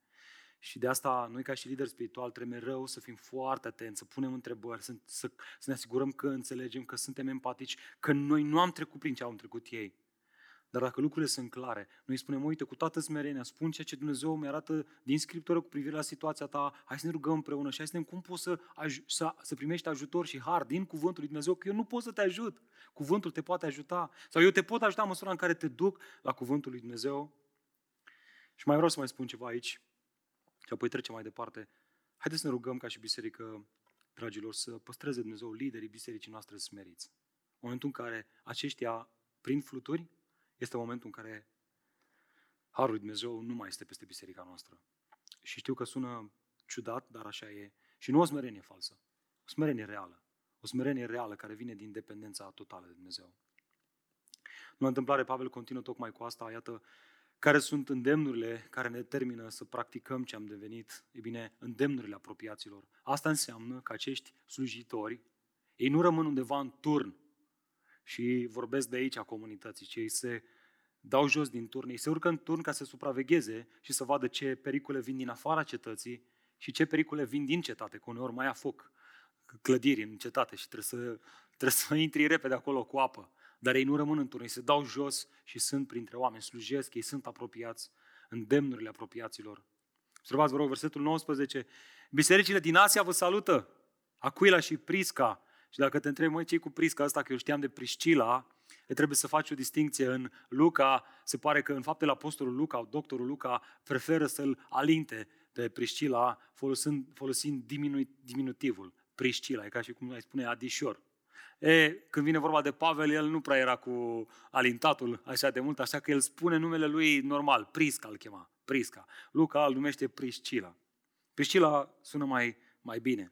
Și de asta noi ca și lideri spiritual trebuie mereu să fim foarte atenți, să punem întrebări, să, să, să ne asigurăm că înțelegem, că suntem empatici, că noi nu am trecut prin ce au trecut ei. Dar dacă lucrurile sunt clare, noi spunem, uite, cu toată smerenia, spun ceea ce Dumnezeu mi arată din Scriptură cu privire la situația ta, hai să ne rugăm împreună și hai să ne cum poți să, aj- să, să primești ajutor și har din cuvântul lui Dumnezeu, că eu nu pot să te ajut. Cuvântul te poate ajuta. Sau eu te pot ajuta în măsura în care te duc la cuvântul lui Dumnezeu. Și mai vreau să mai spun ceva aici și apoi trecem mai departe. Haideți să ne rugăm ca și biserică, dragilor, să păstreze Dumnezeu liderii bisericii noastre smeriți. În momentul în care aceștia prin fluturi, este momentul în care Harul lui Dumnezeu nu mai este peste biserica noastră. Și știu că sună ciudat, dar așa e. Și nu o smerenie falsă. O smerenie reală. O smerenie reală care vine din dependența totală de Dumnezeu. În întâmplare, Pavel continuă tocmai cu asta, iată, care sunt îndemnurile care ne determină să practicăm ce am devenit? E bine, îndemnurile apropiaților. Asta înseamnă că acești slujitori, ei nu rămân undeva în turn și vorbesc de aici a comunității, ci ei se dau jos din turn, ei se urcă în turn ca să supravegheze și să vadă ce pericole vin din afara cetății și ce pericole vin din cetate, că uneori mai a foc clădiri în cetate și trebuie să, trebuie să intri repede acolo cu apă. Dar ei nu rămân în turn, ei se dau jos și sunt printre oameni, slujesc, ei sunt apropiați, în demnurile apropiaților. Observați, vă rog, versetul 19. Bisericile din Asia vă salută, Aquila și Prisca. Și dacă te întrebi, măi, ce cu Prisca asta, că eu știam de Priscila, e trebuie să faci o distinție în Luca, se pare că în faptele Apostolul Luca, doctorul Luca, preferă să-l alinte pe Priscila folosind, folosind diminu, diminutivul. Priscila, e ca și cum ai spune adișor. E, când vine vorba de Pavel, el nu prea era cu alintatul așa de mult, așa că el spune numele lui normal, Prisca îl chema, Prisca. Luca îl numește Priscila. Priscila sună mai, mai bine.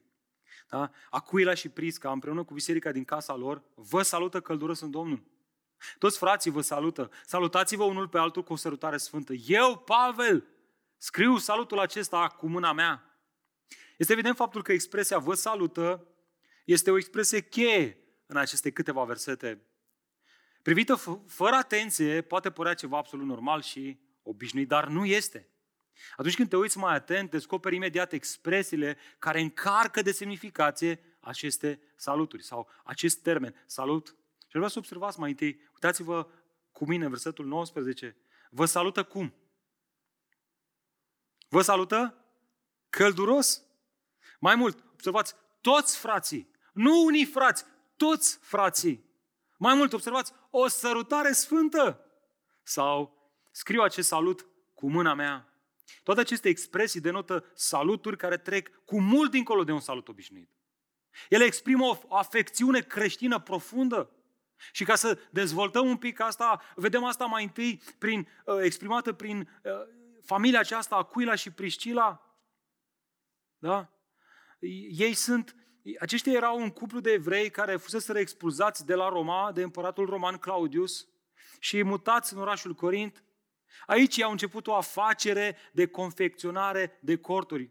Da? Aquila și Prisca, împreună cu biserica din casa lor, vă salută călduros în Domnul. Toți frații vă salută. Salutați-vă unul pe altul cu o sărutare sfântă. Eu, Pavel, scriu salutul acesta cu mâna mea. Este evident faptul că expresia vă salută este o expresie cheie în aceste câteva versete. Privită f- fără atenție, poate părea ceva absolut normal și obișnuit, dar nu este. Atunci când te uiți mai atent, descoperi imediat expresiile care încarcă de semnificație aceste saluturi sau acest termen, salut. Și vreau să observați mai întâi, uitați-vă cu mine, versetul 19. Vă salută cum? Vă salută călduros. Mai mult, observați, toți frații, nu unii frați, toți frații. Mai mult, observați, o sărutare sfântă. Sau scriu acest salut cu mâna mea. Toate aceste expresii denotă saluturi care trec cu mult dincolo de un salut obișnuit. Ele exprimă o afecțiune creștină profundă. Și ca să dezvoltăm un pic asta, vedem asta mai întâi prin, uh, exprimată prin uh, familia aceasta, Aquila și Priscila. Da? Ei sunt aceștia erau un cuplu de evrei care fusese expulzați de la Roma, de împăratul roman Claudius și mutați în orașul Corint. Aici au început o afacere de confecționare de corturi.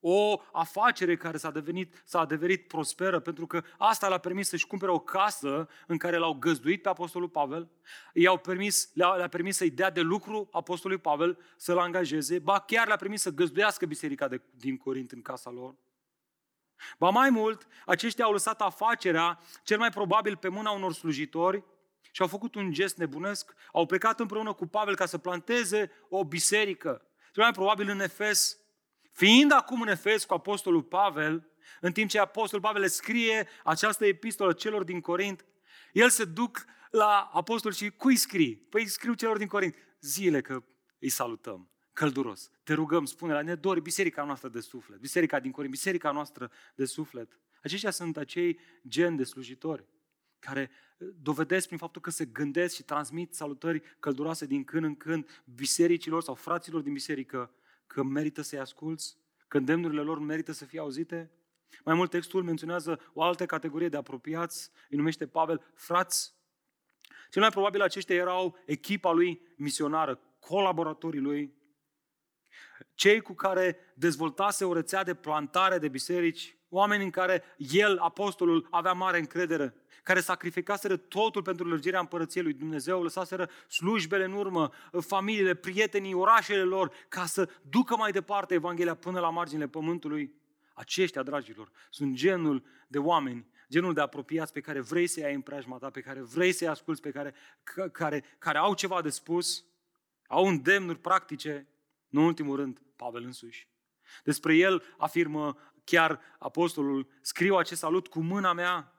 O afacere care s-a devenit, s-a devenit prosperă, pentru că asta le-a permis să-și cumpere o casă în care l-au găzduit pe Apostolul Pavel, i-au permis, le-a, le-a permis să-i dea de lucru Apostolului Pavel, să-l angajeze, ba chiar le-a permis să găzduiască biserica de, din Corint în casa lor. Ba mai mult, aceștia au lăsat afacerea, cel mai probabil pe mâna unor slujitori, și au făcut un gest nebunesc, au plecat împreună cu Pavel ca să planteze o biserică. Cel mai probabil în Efes, fiind acum în Efes cu Apostolul Pavel, în timp ce Apostolul Pavel le scrie această epistolă celor din Corint, el se duc la apostol și cui scrii? Păi scriu celor din Corint. Zile că îi salutăm călduros. Te rugăm, spune la ne dori biserica noastră de suflet, biserica din Corint, biserica noastră de suflet. Aceștia sunt acei gen de slujitori care uh, dovedesc prin faptul că se gândesc și transmit salutări călduroase din când în când bisericilor sau fraților din biserică că merită să-i asculți, că îndemnurile lor merită să fie auzite. Mai mult textul menționează o altă categorie de apropiați, îi numește Pavel frați. Cel mai probabil aceștia erau echipa lui misionară, colaboratorii lui, cei cu care dezvoltase o rețea de plantare de biserici, oameni în care el, apostolul, avea mare încredere, care sacrificaseră totul pentru lărgirea împărăției lui Dumnezeu, lăsaseră slujbele în urmă, familiile, prietenii, orașele lor, ca să ducă mai departe Evanghelia până la marginile pământului. Aceștia, dragilor, sunt genul de oameni, genul de apropiați pe care vrei să-i ai în preajma ta, pe care vrei să-i asculți, pe care, care, care au ceva de spus, au îndemnuri practice nu în ultimul rând, Pavel însuși. Despre el afirmă chiar apostolul, scriu acest salut cu mâna mea.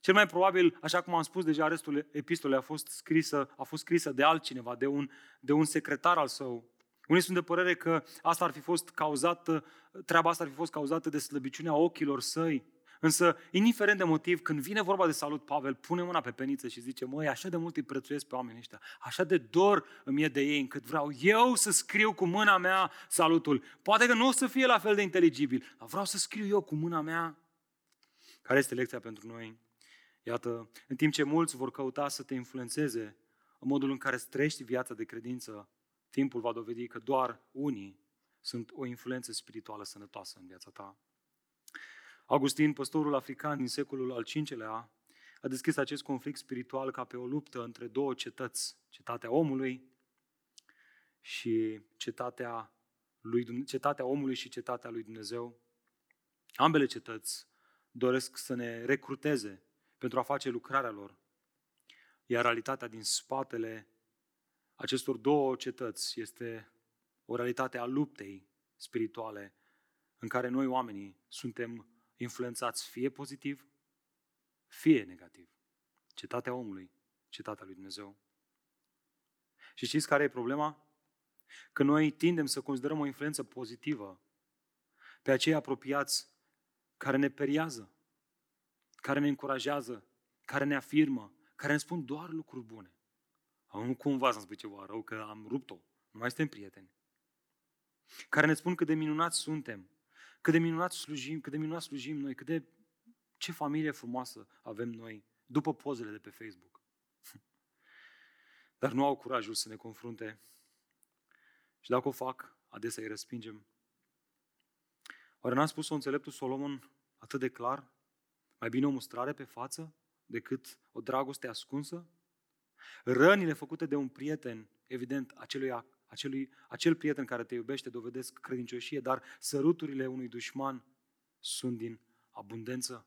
Cel mai probabil, așa cum am spus deja, restul epistolei a fost scrisă, a fost scrisă de altcineva, de un, de un secretar al său, Unii sunt de părere că asta ar fi fost cauzată, treaba asta ar fi fost cauzată de slăbiciunea ochilor săi. Însă, indiferent de motiv, când vine vorba de salut, Pavel pune mâna pe peniță și zice, măi, așa de mult îi prețuiesc pe oamenii ăștia, așa de dor îmi e de ei, încât vreau eu să scriu cu mâna mea salutul. Poate că nu o să fie la fel de inteligibil, dar vreau să scriu eu cu mâna mea. Care este lecția pentru noi? Iată, în timp ce mulți vor căuta să te influențeze în modul în care îți trăiești viața de credință, timpul va dovedi că doar unii sunt o influență spirituală sănătoasă în viața ta. Augustin, păstorul african din secolul al V-lea, a deschis acest conflict spiritual ca pe o luptă între două cetăți, cetatea omului și cetatea, lui, cetatea omului și cetatea lui Dumnezeu. Ambele cetăți doresc să ne recruteze pentru a face lucrarea lor. Iar realitatea din spatele acestor două cetăți este o realitate a luptei spirituale în care noi oamenii suntem influențați fie pozitiv, fie negativ. Cetatea omului, cetatea lui Dumnezeu. Și știți care e problema? Că noi tindem să considerăm o influență pozitivă pe acei apropiați care ne periază, care ne încurajează, care ne afirmă, care ne spun doar lucruri bune. Au nu cumva să-mi spui ceva rău, că am rupt-o. Nu mai suntem prieteni. Care ne spun cât de minunați suntem, cât de minunat slujim, cât de minunat slujim noi, cât de ce familie frumoasă avem noi după pozele de pe Facebook. Dar nu au curajul să ne confrunte. Și dacă o fac, adesea îi respingem. Oare n-a spus-o înțeleptul Solomon atât de clar? Mai bine o mustrare pe față decât o dragoste ascunsă? Rănile făcute de un prieten, evident, acelui, acelui, acel prieten care te iubește dovedesc credincioșie, dar săruturile unui dușman sunt din abundență.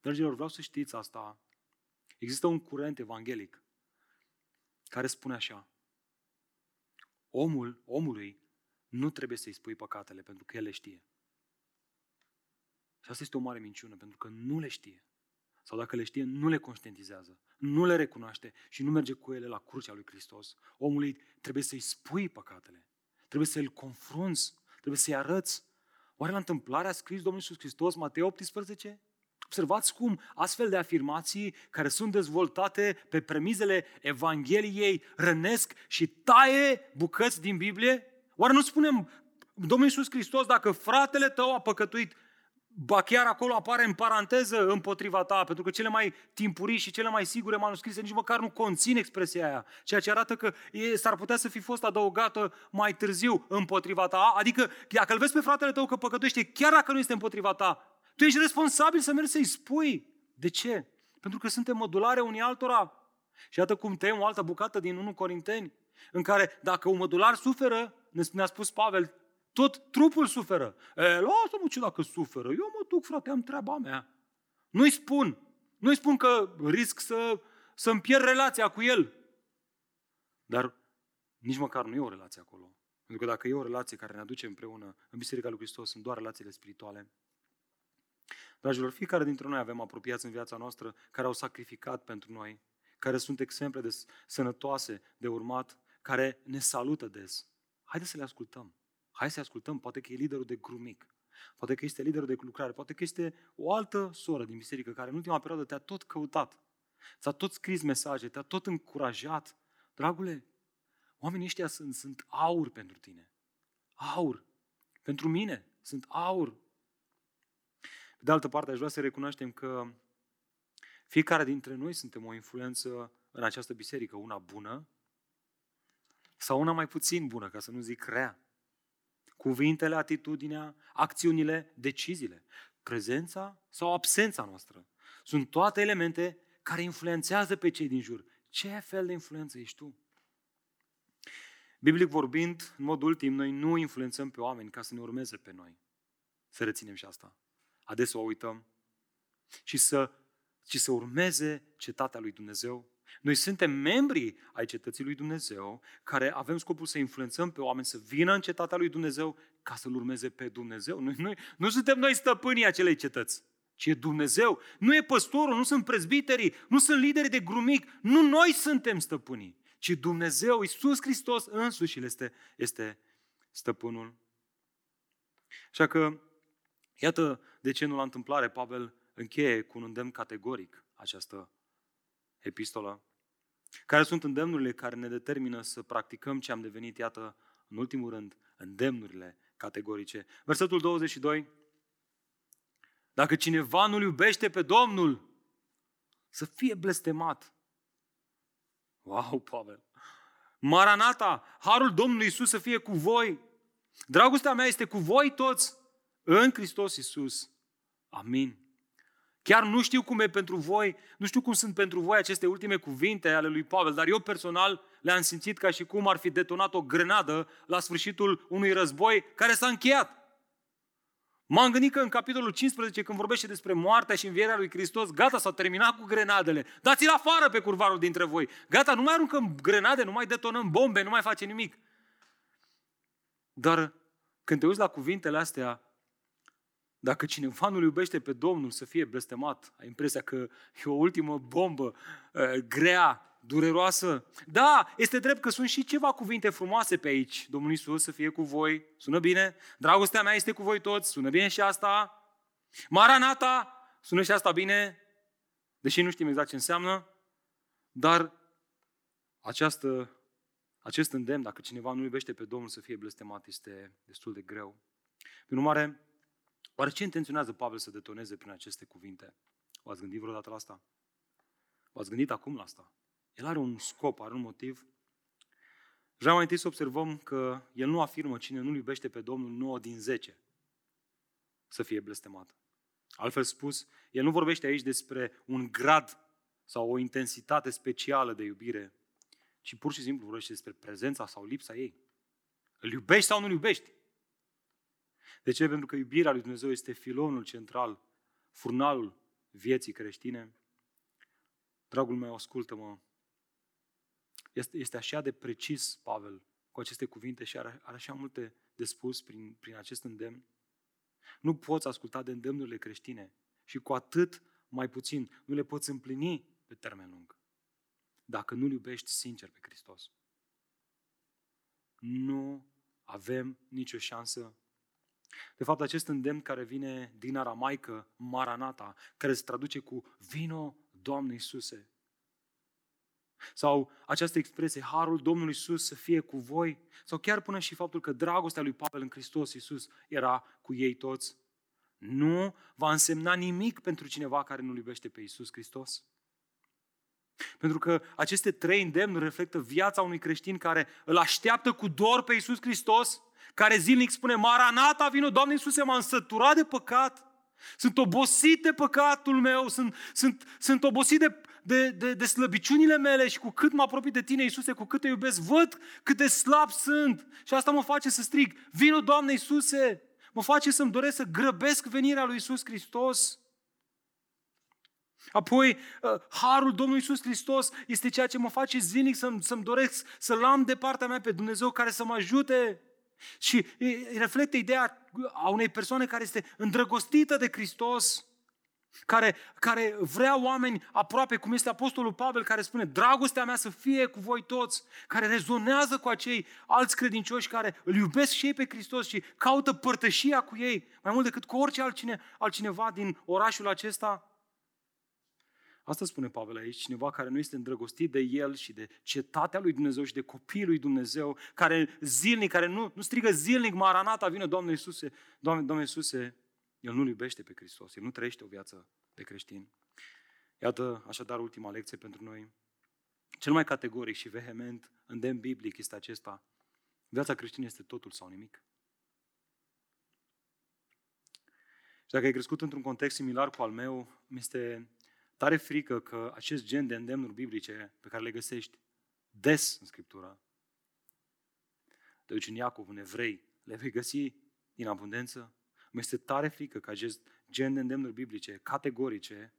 Dragilor, vreau să știți asta. Există un curent evanghelic care spune așa. Omul, omului nu trebuie să-i spui păcatele pentru că el le știe. Și asta este o mare minciună, pentru că nu le știe. Sau dacă le știe, nu le conștientizează, nu le recunoaște și nu merge cu ele la crucea lui Hristos. Omului trebuie să-i spui păcatele, trebuie să-l confrunți, trebuie să-i arăți. Oare la întâmplare a scris Domnul Iisus Hristos, Matei 18? Observați cum astfel de afirmații care sunt dezvoltate pe premizele Evangheliei rănesc și taie bucăți din Biblie? Oare nu spunem Domnul Iisus Hristos, dacă fratele tău a păcătuit, Ba chiar acolo apare în paranteză împotriva ta, pentru că cele mai timpurii și cele mai sigure manuscrise nici măcar nu conțin expresia aia, ceea ce arată că e, s-ar putea să fi fost adăugată mai târziu împotriva ta. Adică dacă îl vezi pe fratele tău că păcătuiește, chiar dacă nu este împotriva ta, tu ești responsabil să mergi să-i spui. De ce? Pentru că suntem modulare unii altora. Și iată cum tăiem o altă bucată din 1 Corinteni, în care dacă un modular suferă, ne-a spus Pavel, tot trupul suferă. E, lasă-mă ce dacă suferă. Eu mă duc, frate, am treaba mea. Nu-i spun. Nu-i spun că risc să, să-mi pierd relația cu el. Dar nici măcar nu e o relație acolo. Pentru că dacă e o relație care ne aduce împreună în Biserica lui Hristos, sunt doar relațiile spirituale. Dragilor, fiecare dintre noi avem apropiați în viața noastră care au sacrificat pentru noi, care sunt exemple de sănătoase de urmat, care ne salută des. Haideți să le ascultăm. Hai să ascultăm, poate că e liderul de grumic, poate că este liderul de lucrare, poate că este o altă soră din biserică care în ultima perioadă te-a tot căutat, ți-a tot scris mesaje, te-a tot încurajat. Dragule, oamenii ăștia sunt, sunt aur pentru tine. Aur. Pentru mine sunt aur. Pe de altă parte, aș vrea să recunoaștem că fiecare dintre noi suntem o influență în această biserică, una bună sau una mai puțin bună, ca să nu zic rea cuvintele, atitudinea, acțiunile, deciziile, prezența sau absența noastră. Sunt toate elemente care influențează pe cei din jur. Ce fel de influență ești tu? Biblic vorbind, în mod ultim, noi nu influențăm pe oameni ca să ne urmeze pe noi. Să reținem și asta. Adesea o uităm. Și să, și să urmeze cetatea lui Dumnezeu noi suntem membri ai cetății lui Dumnezeu, care avem scopul să influențăm pe oameni să vină în cetatea lui Dumnezeu ca să-L urmeze pe Dumnezeu. Noi, noi, nu suntem noi stăpânii acelei cetăți, ci e Dumnezeu. Nu e păstorul, nu sunt prezbiterii, nu sunt lideri de grumic, nu noi suntem stăpânii, ci Dumnezeu, Iisus Hristos însuși este, este, stăpânul. Așa că, iată de ce nu la întâmplare Pavel încheie cu un îndemn categoric această epistolă. Care sunt îndemnurile care ne determină să practicăm ce am devenit, iată, în ultimul rând, îndemnurile categorice. Versetul 22. Dacă cineva nu-L iubește pe Domnul, să fie blestemat. Wow, Pavel! Maranata, harul Domnului Isus să fie cu voi. Dragostea mea este cu voi toți în Hristos Isus. Amin. Chiar nu știu cum e pentru voi, nu știu cum sunt pentru voi aceste ultime cuvinte ale lui Pavel, dar eu personal le-am simțit ca și cum ar fi detonat o grenadă la sfârșitul unui război care s-a încheiat. M-am gândit că în capitolul 15, când vorbește despre moartea și învierea lui Hristos, gata, s-au terminat cu grenadele. Dați-l afară pe curvarul dintre voi. Gata, nu mai aruncăm grenade, nu mai detonăm bombe, nu mai face nimic. Dar când te uiți la cuvintele astea, dacă cineva nu-L iubește pe Domnul să fie blestemat, ai impresia că e o ultimă bombă uh, grea, dureroasă. Da, este drept că sunt și ceva cuvinte frumoase pe aici. Domnul Isus să fie cu voi, sună bine. Dragostea mea este cu voi toți, sună bine și asta. Maranata, sună și asta bine, deși nu știm exact ce înseamnă. Dar această, acest îndemn, dacă cineva nu iubește pe Domnul să fie blestemat, este destul de greu. Prin urmare, Oare ce intenționează Pavel să detoneze prin aceste cuvinte? V-ați gândit vreodată la asta? V-ați gândit acum la asta? El are un scop, are un motiv. Vreau mai întâi să observăm că el nu afirmă cine nu iubește pe Domnul 9 din 10 să fie blestemat. Altfel spus, el nu vorbește aici despre un grad sau o intensitate specială de iubire, ci pur și simplu vorbește despre prezența sau lipsa ei. Îl iubești sau nu îl iubești? De ce? Pentru că iubirea lui Dumnezeu este filonul central, furnalul vieții creștine. Dragul meu, ascultă-mă. Este, este așa de precis, Pavel, cu aceste cuvinte și are, are așa multe de spus prin, prin acest îndemn. Nu poți asculta de îndemnurile creștine și cu atât mai puțin nu le poți împlini pe termen lung. Dacă nu-L iubești sincer pe Hristos. Nu avem nicio șansă de fapt, acest îndemn care vine din aramaică, Maranata, care se traduce cu vino, Doamne Iisuse. Sau această expresie, harul Domnului Iisus să fie cu voi. Sau chiar până și faptul că dragostea lui Pavel în Hristos Iisus era cu ei toți. Nu va însemna nimic pentru cineva care nu iubește pe Iisus Hristos. Pentru că aceste trei îndemnuri reflectă viața unui creștin care îl așteaptă cu dor pe Iisus Hristos care zilnic spune, Maranata, vină, Doamne Iisuse, m-am săturat de păcat, sunt obosit de păcatul meu, sunt, sunt, sunt obosit de, de, de, de slăbiciunile mele și cu cât mă apropii de tine, Iisuse, cu cât te iubesc, văd cât de slab sunt. Și asta mă face să strig, vină, Doamne Iisuse, mă face să-mi doresc să grăbesc venirea lui Iisus Hristos. Apoi, uh, harul Domnului Iisus Hristos este ceea ce mă face zilnic să-mi, să-mi doresc să-L am de partea mea pe Dumnezeu care să mă ajute și reflectă ideea a unei persoane care este îndrăgostită de Hristos, care, care vrea oameni aproape, cum este Apostolul Pavel, care spune, dragostea mea să fie cu voi toți, care rezonează cu acei alți credincioși care îl iubesc și ei pe Hristos și caută părtășia cu ei, mai mult decât cu orice altcine, altcineva din orașul acesta. Asta spune Pavel aici, cineva care nu este îndrăgostit de el și de cetatea lui Dumnezeu și de copiii lui Dumnezeu, care zilnic, care nu, nu strigă zilnic, Maranata, vine Doamne Iisuse, Doamne, Doamne Iisuse, el nu-L iubește pe Hristos, el nu trăiește o viață de creștin. Iată așadar ultima lecție pentru noi. Cel mai categoric și vehement îndemn biblic este acesta. Viața creștină este totul sau nimic. Și dacă ai crescut într-un context similar cu al meu, mi este tare frică că acest gen de îndemnuri biblice pe care le găsești des în Scriptură, de aici în Iacov, în Evrei, le vei găsi din abundență. Mi este tare frică că acest gen de îndemnuri biblice, categorice,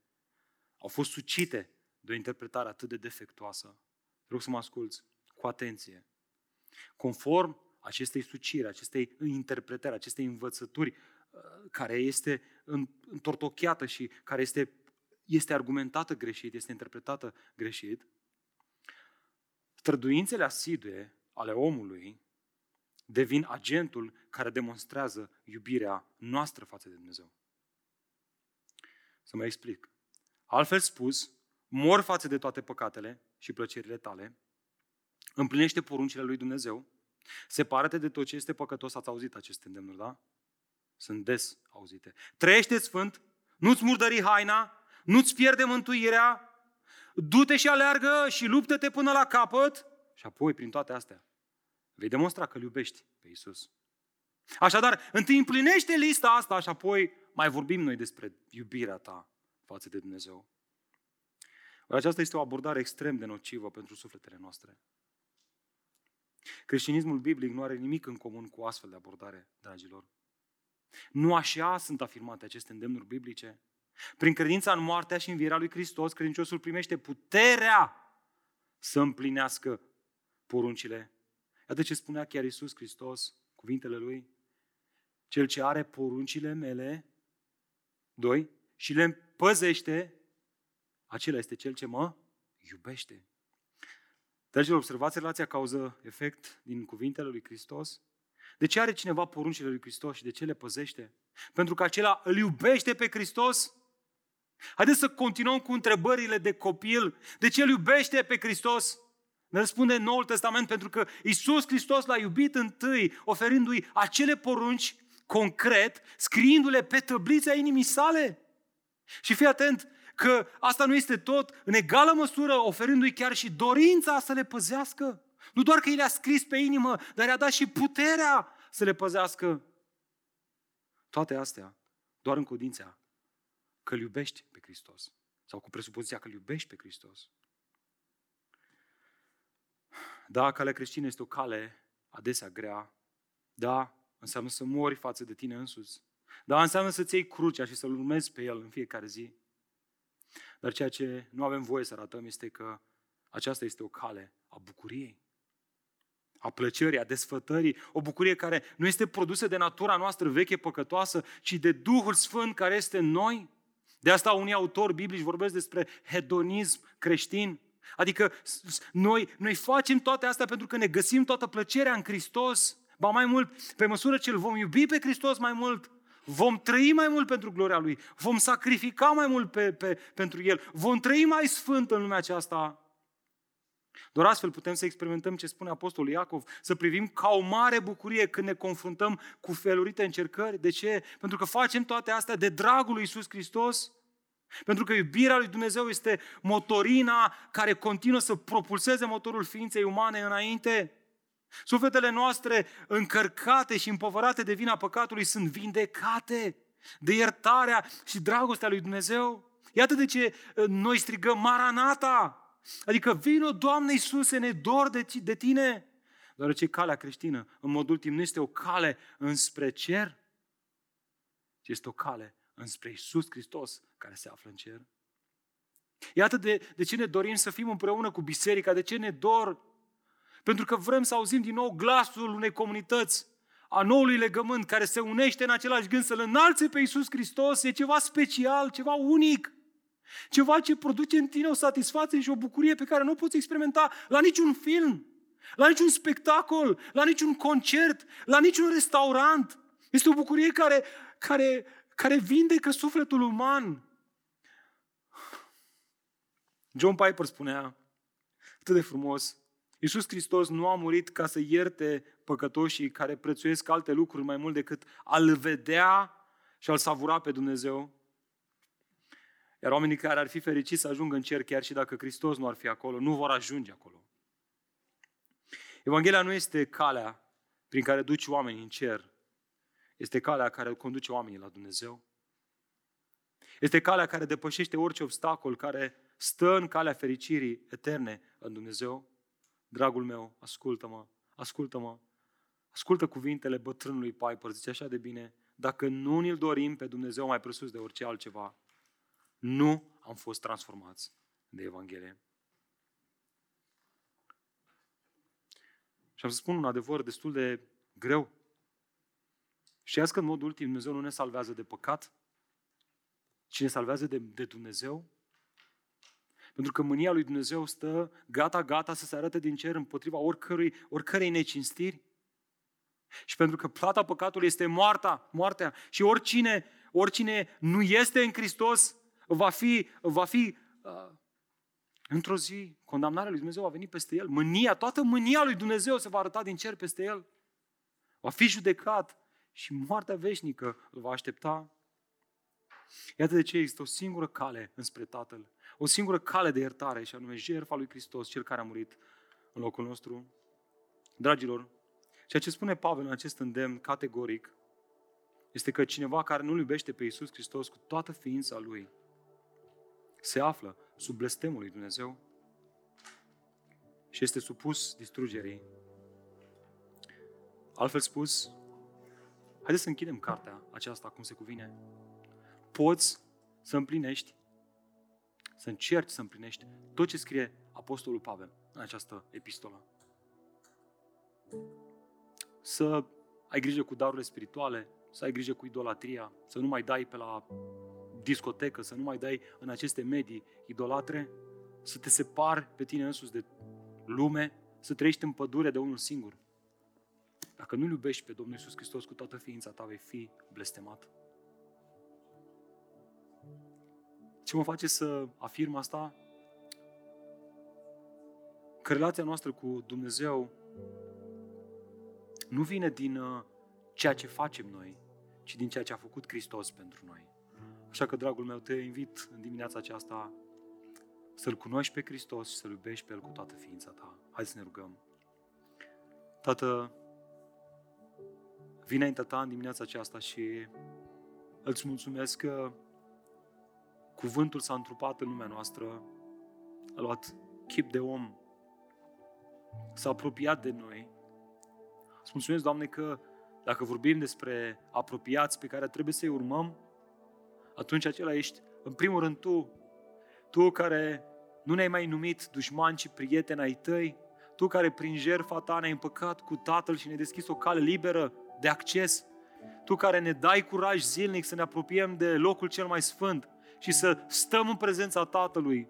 au fost sucite de o interpretare atât de defectuoasă. Te rog să mă asculți cu atenție. Conform acestei suciri, acestei interpretări, acestei învățături uh, care este întortocheată și care este este argumentată greșit, este interpretată greșit, străduințele asidue ale omului devin agentul care demonstrează iubirea noastră față de Dumnezeu. Să mă explic. Altfel spus, mor față de toate păcatele și plăcerile tale, împlinește poruncile lui Dumnezeu, separate de tot ce este păcătos, ați auzit aceste îndemnuri, da? Sunt des auzite. Trăiește sfânt, nu-ți murdări haina, nu-ți pierde mântuirea, du-te și aleargă și luptă-te până la capăt și apoi, prin toate astea, vei demonstra că îl iubești pe Isus. Așadar, întâi împlinește lista asta și apoi mai vorbim noi despre iubirea ta față de Dumnezeu. Aceasta este o abordare extrem de nocivă pentru sufletele noastre. Creștinismul biblic nu are nimic în comun cu astfel de abordare, dragilor. Nu așa sunt afirmate aceste îndemnuri biblice. Prin credința în moartea și învierea lui Hristos, credinciosul primește puterea să împlinească poruncile. Iată ce spunea chiar Iisus Hristos, cuvintele lui. Cel ce are poruncile mele, doi, și le păzește, acela este cel ce mă iubește. Dragilor, observați relația cauză-efect din cuvintele lui Hristos? De ce are cineva poruncile lui Hristos și de ce le păzește? Pentru că acela îl iubește pe Hristos? Haideți să continuăm cu întrebările de copil. De ce îl iubește pe Hristos? Ne răspunde în Noul Testament pentru că Isus Hristos l-a iubit întâi, oferindu-i acele porunci concret, scriindu-le pe tăblița inimii sale. Și fii atent că asta nu este tot, în egală măsură oferindu-i chiar și dorința să le păzească. Nu doar că i le-a scris pe inimă, dar i-a dat și puterea să le păzească. Toate astea doar în codința că îl iubești pe Hristos. Sau cu presupoziția că îl iubești pe Hristos. Da, calea creștină este o cale adesea grea. Da, înseamnă să mori față de tine însuți. Da, înseamnă să-ți iei crucea și să-L urmezi pe El în fiecare zi. Dar ceea ce nu avem voie să arătăm este că aceasta este o cale a bucuriei, a plăcerii, a desfătării, o bucurie care nu este produsă de natura noastră veche păcătoasă, ci de Duhul Sfânt care este în noi. De asta unii autori biblici vorbesc despre hedonism creștin. Adică noi, noi facem toate astea pentru că ne găsim toată plăcerea în Hristos. Ba mai mult, pe măsură ce îl vom iubi pe Hristos mai mult, vom trăi mai mult pentru gloria Lui, vom sacrifica mai mult pe, pe, pentru El, vom trăi mai sfânt în lumea aceasta. Doar astfel putem să experimentăm ce spune Apostolul Iacov, să privim ca o mare bucurie când ne confruntăm cu felurite încercări. De ce? Pentru că facem toate astea de dragul lui Iisus Hristos. Pentru că iubirea lui Dumnezeu este motorina care continuă să propulseze motorul ființei umane înainte. Sufletele noastre încărcate și împovărate de vina păcatului sunt vindecate de iertarea și dragostea lui Dumnezeu. Iată de ce uh, noi strigăm Maranata, adică vino, Doamne Iisuse, ne dor de, de Tine. Deoarece calea creștină, în mod ultim, nu este o cale înspre cer, ci este o cale înspre Iisus Hristos care se află în cer. Iată de, de ce ne dorim să fim împreună cu biserica, de ce ne dor pentru că vrem să auzim din nou glasul unei comunități a noului legământ care se unește în același gând să-L înalțe pe Iisus Hristos. E ceva special, ceva unic. Ceva ce produce în tine o satisfacție și o bucurie pe care nu o poți experimenta la niciun film, la niciun spectacol, la niciun concert, la niciun restaurant. Este o bucurie care, care, care vindecă sufletul uman. John Piper spunea atât de frumos, Iisus Hristos nu a murit ca să ierte păcătoșii care prețuiesc alte lucruri mai mult decât a-L vedea și a-L savura pe Dumnezeu. Iar oamenii care ar fi fericiți să ajungă în cer, chiar și dacă Hristos nu ar fi acolo, nu vor ajunge acolo. Evanghelia nu este calea prin care duci oamenii în cer. Este calea care conduce oamenii la Dumnezeu. Este calea care depășește orice obstacol care stă în calea fericirii eterne în Dumnezeu. Dragul meu, ascultă-mă, ascultă-mă, ascultă cuvintele bătrânului Piper, zice așa de bine, dacă nu ne-l dorim pe Dumnezeu mai presus de orice altceva, nu am fost transformați de Evanghelie. Și am să spun un adevăr destul de greu. Știați că în mod ultim Dumnezeu nu ne salvează de păcat, ci ne salvează de, de Dumnezeu? Pentru că mânia lui Dumnezeu stă gata, gata să se arate din cer împotriva oricărui, oricărei necinstiri. Și pentru că plata păcatului este moartea, moartea și oricine, oricine nu este în Hristos va fi, va fi uh, într-o zi, condamnarea lui Dumnezeu va veni peste el. Mânia, toată mânia lui Dumnezeu se va arăta din cer peste el. Va fi judecat și moartea veșnică îl va aștepta. Iată de ce există o singură cale înspre Tatăl, o singură cale de iertare și anume jertfa lui Hristos, Cel care a murit în locul nostru. Dragilor, ceea ce spune Pavel în acest îndemn categoric este că cineva care nu iubește pe Iisus Hristos cu toată ființa lui se află sub blestemul lui Dumnezeu și este supus distrugerii. Altfel spus, haideți să închidem cartea aceasta cum se cuvine. Poți să împlinești, să încerci să împlinești tot ce scrie Apostolul Pavel în această epistolă. Să ai grijă cu darurile spirituale, să ai grijă cu idolatria, să nu mai dai pe la discotecă, să nu mai dai în aceste medii idolatre, să te separi pe tine însuți de lume, să trăiești în pădure de unul singur. Dacă nu iubești pe Domnul Iisus Hristos cu toată ființa ta, vei fi blestemat. Ce mă face să afirm asta? Că relația noastră cu Dumnezeu nu vine din uh, ceea ce facem noi, ci din ceea ce a făcut Hristos pentru noi. Așa că, dragul meu, te invit în dimineața aceasta să-L cunoști pe Hristos și să-L iubești pe El cu toată ființa ta. Hai să ne rugăm. Tată, vine înaintea ta în dimineața aceasta și îți mulțumesc că cuvântul s-a întrupat în lumea noastră, a luat chip de om, s-a apropiat de noi. Îți mulțumesc, Doamne, că dacă vorbim despre apropiați pe care trebuie să-i urmăm, atunci acela ești, în primul rând, tu. Tu care nu ne-ai mai numit dușman, ci prieten ai tăi. Tu care prin jertfa ta ne-ai împăcat cu Tatăl și ne-ai deschis o cale liberă de acces. Tu care ne dai curaj zilnic să ne apropiem de locul cel mai sfânt și să stăm în prezența Tatălui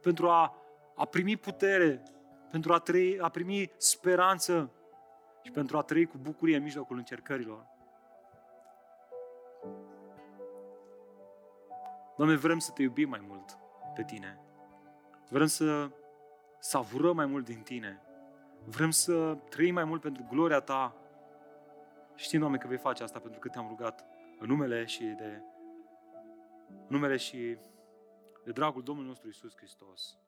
pentru a, a primi putere, pentru a, trăi, a primi speranță și pentru a trăi cu bucurie în mijlocul încercărilor. Doamne, vrem să te iubim mai mult pe Tine. Vrem să savurăm mai mult din Tine. Vrem să trăim mai mult pentru gloria Ta. Știm, Doamne, că vei face asta pentru că Te-am rugat în numele și de în numele și de dragul Domnului nostru Isus Hristos.